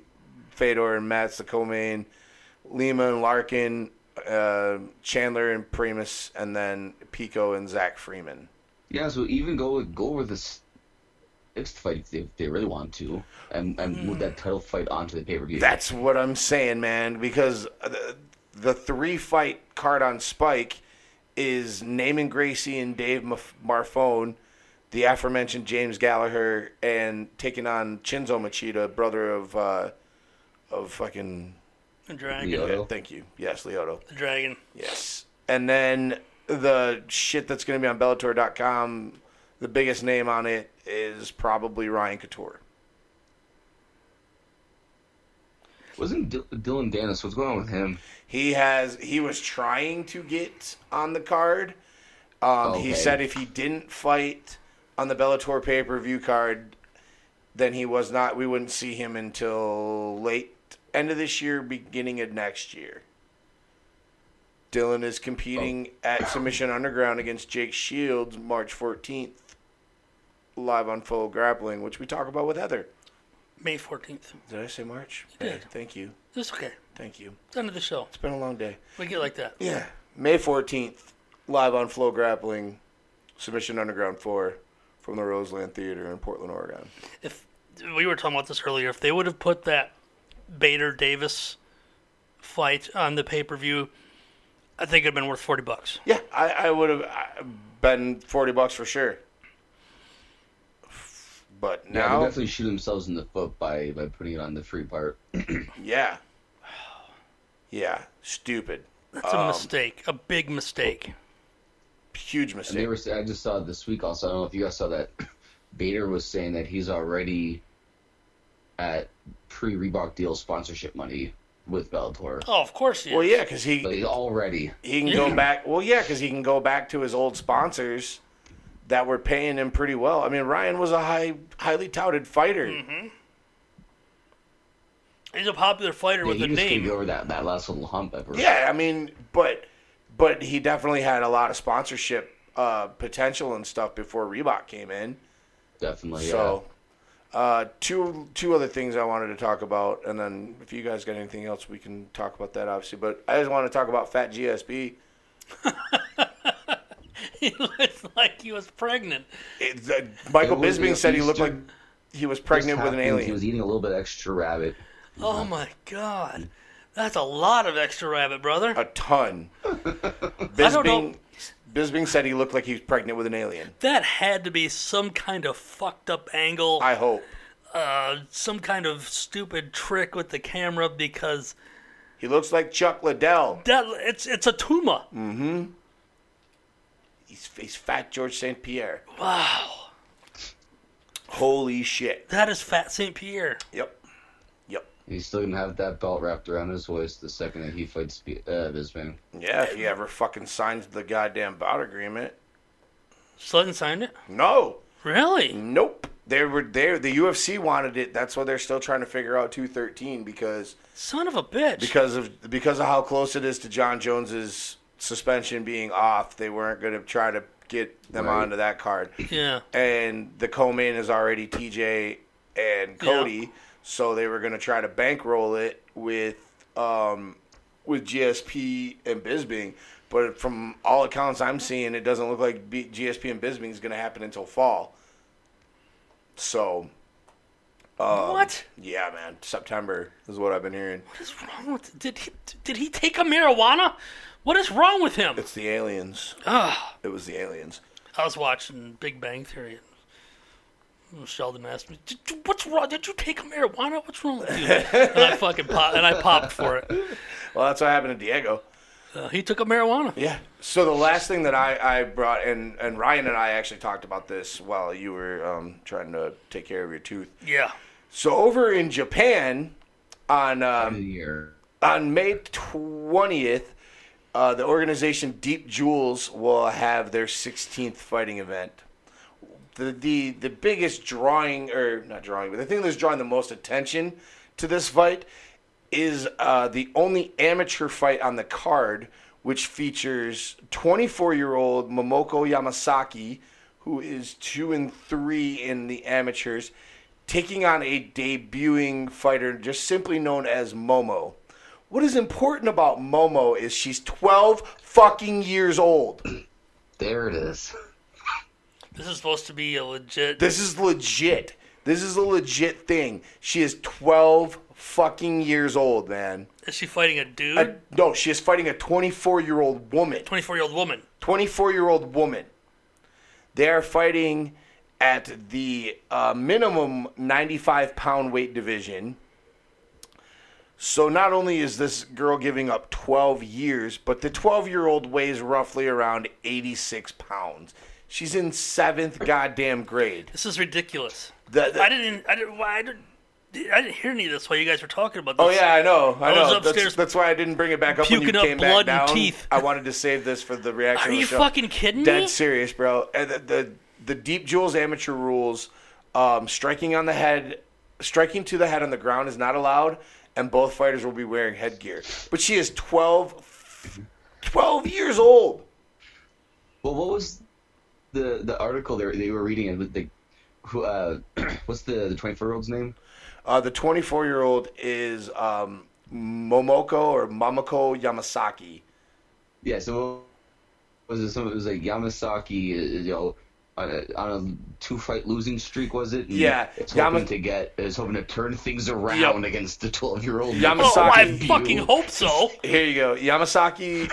Fedor and Mats, the co-main, Lima and Larkin, uh, Chandler and Primus, and then Pico and Zach Freeman. Yeah, so even go with go with this sixth fight if they, really want to, and and move that title fight onto the pay per view. That's what I'm saying, man. Because the, the three fight card on Spike is Neiman Gracie and Dave Maf- Marfone, the aforementioned James Gallagher, and taking on Chinzo Machida, brother of uh, of fucking. The dragon. Leo. Thank you. Yes, Lyoto. The dragon. Yes. And then the shit that's going to be on Bellator.com, the biggest name on it is probably Ryan Couture. Wasn't D- Dillon Danis? What's going on with him? He has he was trying to get on the card. Um, He said if he didn't fight on the Bellator pay per view card, then he was not. We wouldn't see him until late end of this year, beginning of next year. Dylan is competing at Submission Underground against Jake Shields March 14th, live on FloGrappling, which we talk about with Heather. May 14th. Did I say March? You Okay, did. thank you. It's okay. Thank you. It's end of the show. It's been a long day. We get like that. Yeah. May 14th, live on FloGrappling, Submission Underground 4 from the Roseland Theater in Portland, Oregon. If we were talking about this earlier, if they would have put that Bader Davis fight on the pay per view, I think it'd been worth 40 bucks. Yeah, I, I would have been 40 bucks for sure. But now Yeah, they definitely shoot themselves in the foot by by putting it on the free part. [clears throat] yeah. [sighs] Yeah, stupid. That's a Um, mistake, a big mistake. Huge And mistake. they were. I just saw this week. Also, I don't know if you guys saw that. [coughs] Bader was saying that he's already at pre Reebok deal sponsorship money with Bellator. Oh, of course he is. well, yeah, because he, Like already. he can go [clears throat] back. Well, yeah, because he can go back to his old sponsors that were paying him pretty well. I mean, Ryan was a high, highly touted fighter. Mm-hmm. He's a popular fighter Yeah, with he a just couldn't name. get over that, that last little hump ever. Yeah, I mean, but but he definitely had a lot of sponsorship uh, potential and stuff before Reebok came in. definitely. So, uh, two two other things I wanted to talk about, and then if you guys got anything else, we can talk about that, obviously. But I just want to talk about Fat GSP. [laughs] [laughs] he looks like he was pregnant. It, the, Michael It was- Bisping said he looked like he was pregnant with an alien. He was eating a little bit extra rabbit. Oh my god. That's a lot of extra rabbit, brother. A ton. [laughs] don't know. Bisping, Bisping said he looked like he was pregnant with an alien. That had to be some kind of fucked up angle, I hope. uh, some kind of stupid trick with the camera because He looks like Chuck Liddell. that it's it's a tumor. He's, he's Fat George St. Pierre. Wow, Holy shit. that is Fat Saint Pierre. Yep. Yep. He's still gonna have that belt wrapped around his waist the second that he fights Spe- uh, Bisping. Yeah, if he ever fucking signs the goddamn bout agreement. Sutton signed it. No. Really? Nope. They were there. The UFC wanted it. That's why they're still trying to figure out 213 because Son of a bitch. because of because of how close it is to Jon Jones's suspension being off. They weren't going to try to get them Right. onto that card. yeah. And the co-main is already TJ and Cody, so they were going to try to bankroll it with um, with GSP and Bisping. But from all accounts I'm seeing, it doesn't look like B- GSP and Bisping is going to happen until fall. So, um, what? yeah, man, September is what I've been hearing. What is wrong with? Did he did he take a marijuana? What is wrong with him? It's the aliens. Ah, It was the aliens. I was watching Big Bang Theory. and Sheldon asked me, Did you, "What's wrong? Did you take a marijuana? What's wrong with you?" and I fucking pop, and I popped for it. Well, that's what happened to Diego. Uh, he took a marijuana. Yeah. So the last thing that I, I brought, and, and Ryan and I actually talked about this while you were um, trying to take care of your tooth. Yeah. So over in Japan, on um, on May twentieth, uh, the organization Deep Jewels will have their 16th fighting event. The the the biggest drawing, or not drawing, but the thing that's drawing the most attention to this fight is uh, the only amateur fight on the card, which features 24 year old Momoko Yamasaki, who is two and three in the amateurs, taking on a debuting fighter just simply known as Momo. What is important about Momo is she's 12 fucking years old. [clears throat] There it is. This is supposed to be a legit. This is legit. This is a legit thing. She is 12 fucking years old, man. Is she fighting a dude? A- no, she is fighting a 24 year old woman. 24 year old woman. 24 year old woman. They are fighting at the uh, minimum 95 pound weight division. So not only is this girl giving up 12 years, but the 12 year old weighs roughly around 86 pounds. She's in seventh goddamn grade. This is ridiculous. The- the- I didn't. I didn't. Why I didn't. I didn't hear any of this while you guys were talking about this. Oh yeah, I know. I, I know. That's, that's why I didn't bring it back up when you came blood back and down. teeth. I wanted to save this for the reaction. Are you show. fucking kidding Dead me? Dead serious, bro. And the, the the deep jewels amateur rules, um, striking on the head, striking to the head on the ground is not allowed, and both fighters will be wearing headgear. But she is 12, 12 years old. Well, what was the the article they were, they were reading? It the who uh, [clears throat] what's the the twenty four year old's name? Uh, the 24 year old is um, Momoko or Mamako Yamasaki. Yeah, so was it some? It was like Yamasaki, uh, you know, on a, on a two fight losing streak, was it? And Yeah, it's Yama- hoping to get, it's hoping to turn things around Yep. against the twelve year old. Yama- Oh, I fucking View. hope so. [laughs] Here you go. Yamasaki,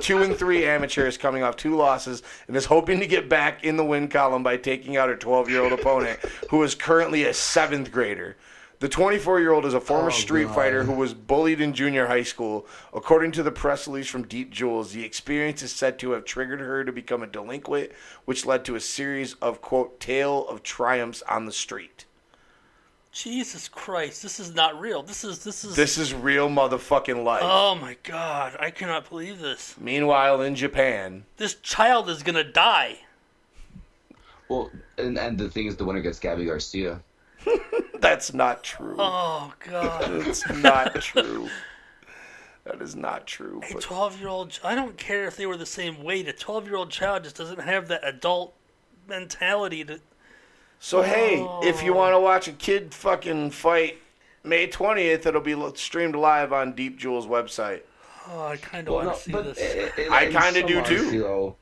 two and three amateurs coming off two losses and is hoping to get back in the win column by taking out her 12 year old opponent, who is currently a seventh grader. The 24 year old is a former Oh, street God. fighter who was bullied in junior high school. According to the press release from Deep Jewels, the experience is said to have triggered her to become a delinquent, which led to a series of, quote, tale of triumphs on the street. Jesus Christ, this is not real. This is this is. This is real motherfucking life. Oh my God, I cannot believe this. Meanwhile, in Japan, This child is gonna die. Well, and and the thing is, the winner gets Gabby Garcia. That's not true. Oh God. It's not true. That is not true. A But 12 year old, I don't care if they were the same weight. A 12 year old child just doesn't have that adult mentality to. so hey, if you want to oh. watch a kid fucking fight, May twentieth, it'll be streamed live on Deep Jewel's website. Oh, I kind of Well, want no, to see this. it- it- I kinda some do, too.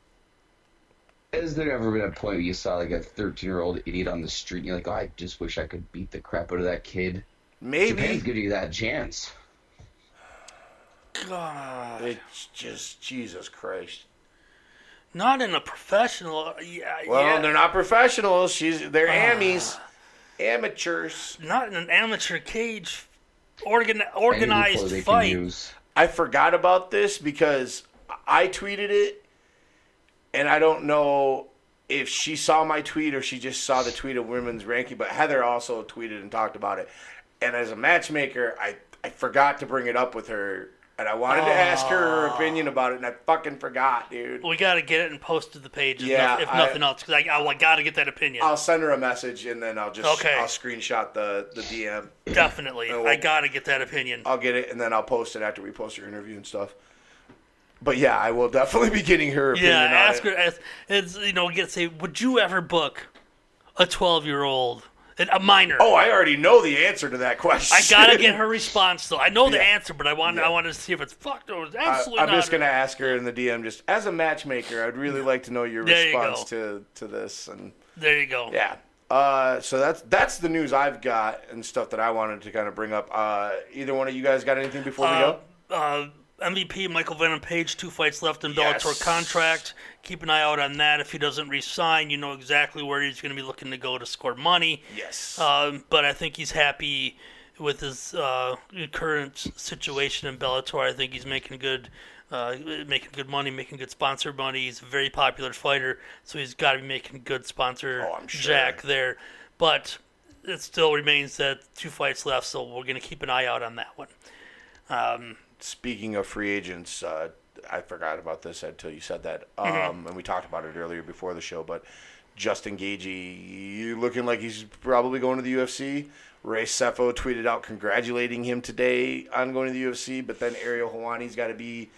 Honesty, though, Has there ever been a point where you saw like a thirteen-year-old idiot on the street and you're like, oh, I just wish I could beat the crap out of that kid? Maybe. Japan's giving you that chance. God. it's just Jesus Christ. Not in a professional. Uh, yeah, Well, yeah. they're not professionals. She's they're ah. amis, amateurs. Not in an amateur cage. Organ, organized loophole fight. I forgot about this because I tweeted it, and I don't know if she saw my tweet or she just saw the tweet of women's ranking. But Heather also tweeted and talked about it. And as a matchmaker, I I forgot to bring it up with her, and I wanted to ask her her opinion about it, and I fucking forgot, dude. We got to get it and post to the page, if, Yeah, if I- nothing else, because I, I, I got to get that opinion. I'll send her a message, and then I'll just Okay. I'll screenshot the the DM. Definitely, well- I got to get that opinion. I'll get it, and then I'll post it after we post your interview and stuff. But yeah, I will definitely be getting her opinion. yeah, on ask it. her. Ask, it's you know, get say, would you ever book a twelve-year-old, a minor? Oh, I already know the answer to that question. I gotta get her response though. I know the Yeah. answer, but I want Yeah. I wanted to see if it's fucked or it's absolutely I'm not. just gonna ask her in the DM, just as a matchmaker, I'd really like to know your There you response to to this. And There you go. yeah, uh, so that's that's the news I've got and stuff that I wanted to kind of bring up. Uh, either one of you guys got anything before we Uh, go? MVP Michael Venom Page, two fights left in Yes. Bellator contract. Keep an eye out on that. If he doesn't resign, you know exactly where he's going to be looking to go to score money. Yes. Um, but I think he's happy with his uh, current situation in Bellator. I think he's making good, uh, making good money, making good sponsor money. He's a very popular fighter, so he's got to be making good sponsor Oh, sure. jack there. But it still remains that two fights left, so we're going to keep an eye out on that one. Um, Speaking of free agents, uh, I forgot about this until you said that, um, Mm-hmm. and we talked about it earlier before the show. But Justin Gaethje you looking like he's probably going to the UFC. Ray Sefo tweeted out congratulating him today on going to the UFC, but then Ariel Helwani's got to be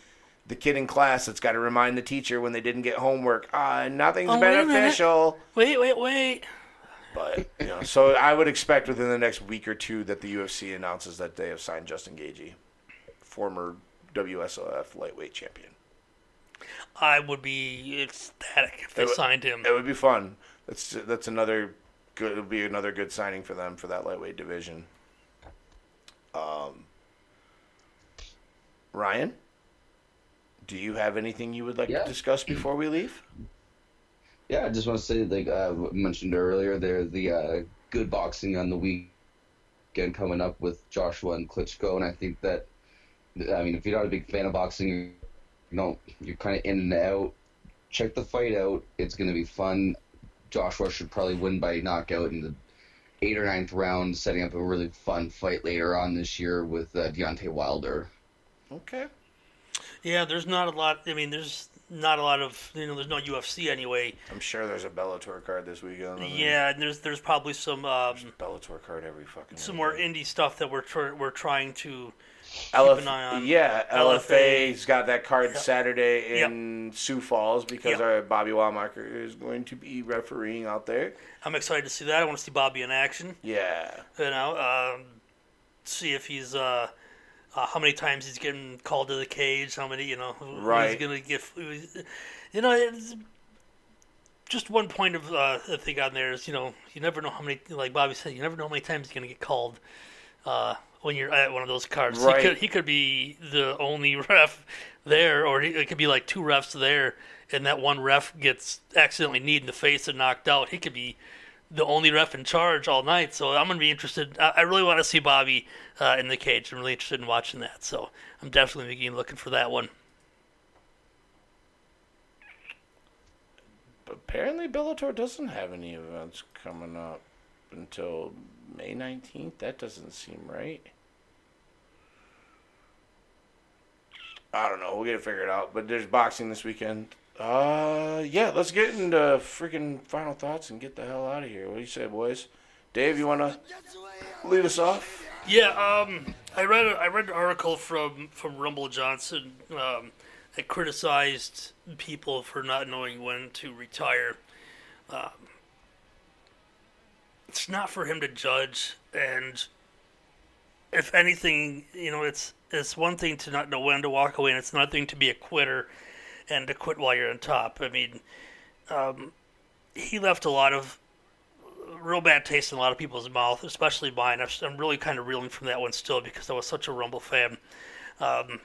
the kid in class that's got to remind the teacher when they didn't get homework. Ah, nothing's Oh, beneficial. wait, wait, wait. But you know, so I would expect within the next week or two that the UFC announces that they have signed Justin Gaethje, former WSOF lightweight champion. I would be ecstatic if they would- signed him. It would be fun. That's that's another good. It'll be another good signing for them for that lightweight division. Um, Ryan, do you have anything you would like Yeah. to discuss before we leave? Yeah, I just want to say, like I mentioned earlier, there's the uh, good boxing on the weekend coming up with Joshua and Klitschko, and I think that, I mean, if you're not a big fan of boxing, you know, you're kind of in and out. Check the fight out; it's going to be fun. Joshua should probably win by knockout in the eighth or ninth round, setting up a really fun fight later on this year with uh, Deontay Wilder. Okay. Yeah, there's not a lot. I mean, there's not a lot of you know. There's no UFC anyway. I'm sure there's a Bellator card this weekend. Yeah, and there's there's probably some um, Bellator card every fucking. some more indie stuff that we're tr- we're trying to LF, an eye on. Yeah, LFA. LFA's got that card Yep. Saturday Yep. in Sioux Falls because Yep. our Bobby Wallmacher is going to be refereeing out there. I'm excited to see that. I want to see Bobby in action. Yeah. You know, um, see if he's uh, uh, how many times he's getting called to the cage. How many, you know, who- Right. who's gonna get. You know, it's, just one point of uh, I think on there is you know you never know how many like Bobby said you never know how many times you're gonna get called uh, when you're at one of those cards. Right. He could he could be the only [laughs] ref there, or he, it could be like two refs there, and that one ref gets accidentally kneed in the face and knocked out. He could be the only ref in charge all night. So I'm gonna be interested. I, I really want to see Bobby uh, in the cage. I'm really interested in watching that. So I'm definitely looking for that one. Apparently, Bellator doesn't have any events coming up until May 19th. That doesn't seem right. I don't know. We'll get it figured out. But there's boxing this weekend. Uh, yeah, let's get into freaking final thoughts and get the hell out of here. What do you say, boys? Dave, you want to lead us off? Yeah, um, I read a, I read an article from from Rumble Johnson um, that criticized people for not knowing when to retire. Um, it's not for him to judge, and if anything, you know, it's it's one thing to not know when to walk away, and it's another thing to be a quitter and to quit while you're on top. I mean, um, he left a lot of real bad taste in a lot of people's mouth, especially mine. I'm- really kind of reeling from that one still because I was such a Rumble fan. Um,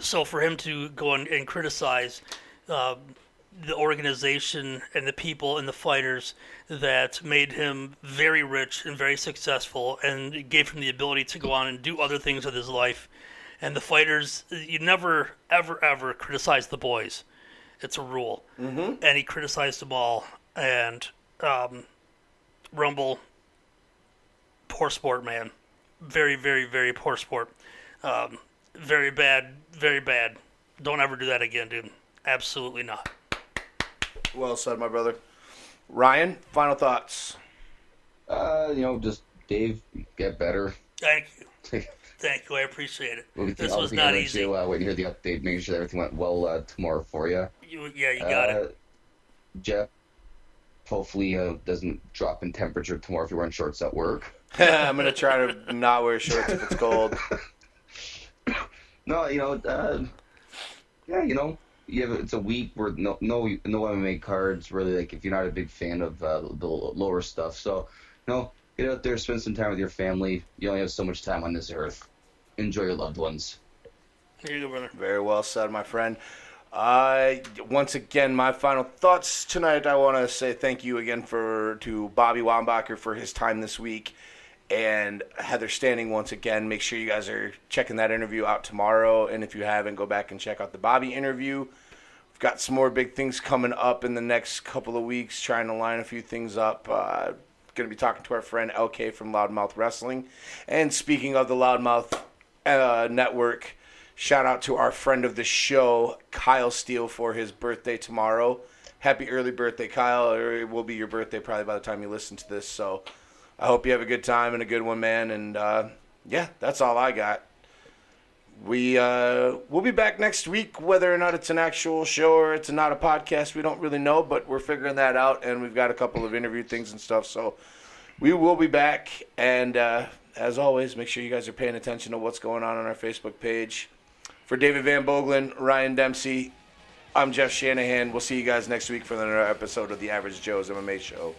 so for him to go and, and criticize um, the organization and the people and the fighters that made him very rich and very successful and gave him the ability to go on and do other things with his life. And the fighters, you never, ever, ever criticize the boys. It's a rule. Mm-hmm. And he criticized them all. And um, Rumble, poor sport, man. Very, very, very poor sport. Um, very bad, very bad. Don't ever do that again, dude. Absolutely not. Well said, my brother. Ryan, final thoughts. Uh, you know, just Dave, get better. Thank you. [laughs] Thank you. I appreciate it. We'll This was not easy. To, uh, wait to hear the update, making sure that everything went well uh, tomorrow for you. You, yeah, you got uh, it. Jeff, hopefully uh, doesn't drop in temperature tomorrow if you're wearing shorts at work. [laughs] [laughs] I'm going to try to not wear shorts if it's cold. No, you know, uh, yeah, you know, you have it's a week where no no no MMA cards really. Like if you're not a big fan of uh, the lower stuff, so you know, get out there, spend some time with your family. You only have so much time on this earth. Enjoy your loved ones. Here you go, brother. Very well said, my friend. Uh, once again, my final thoughts tonight. I want to say thank you again for to Bobby Wambacher for his time this week, and Heather Standing once again. Make sure you guys are checking that interview out tomorrow, and if you haven't, go back and check out the Bobby interview. Got some more big things coming up in the next couple of weeks. Trying to line a few things up. Uh, going to be talking to our friend LK from Loudmouth Wrestling, and speaking of the Loudmouth uh, Network. Shout out to our friend of the show, Kyle Steele, for his birthday tomorrow. Happy early birthday, Kyle. It will be your birthday probably by the time you listen to this. So I hope you have a good time and a good one, man. And uh, yeah, that's all I got. We uh, we'll be back next week, whether or not it's an actual show or it's not a podcast. We don't really know, but we're figuring that out, and we've got a couple of interview things and stuff. So we will be back, and uh, as always, make sure you guys are paying attention to what's going on on our Facebook page. For David Van Boglin, Ryan Dempsey, I'm Jeff Shanahan. We'll see you guys next week for another episode of the Average Joe's MMA Show.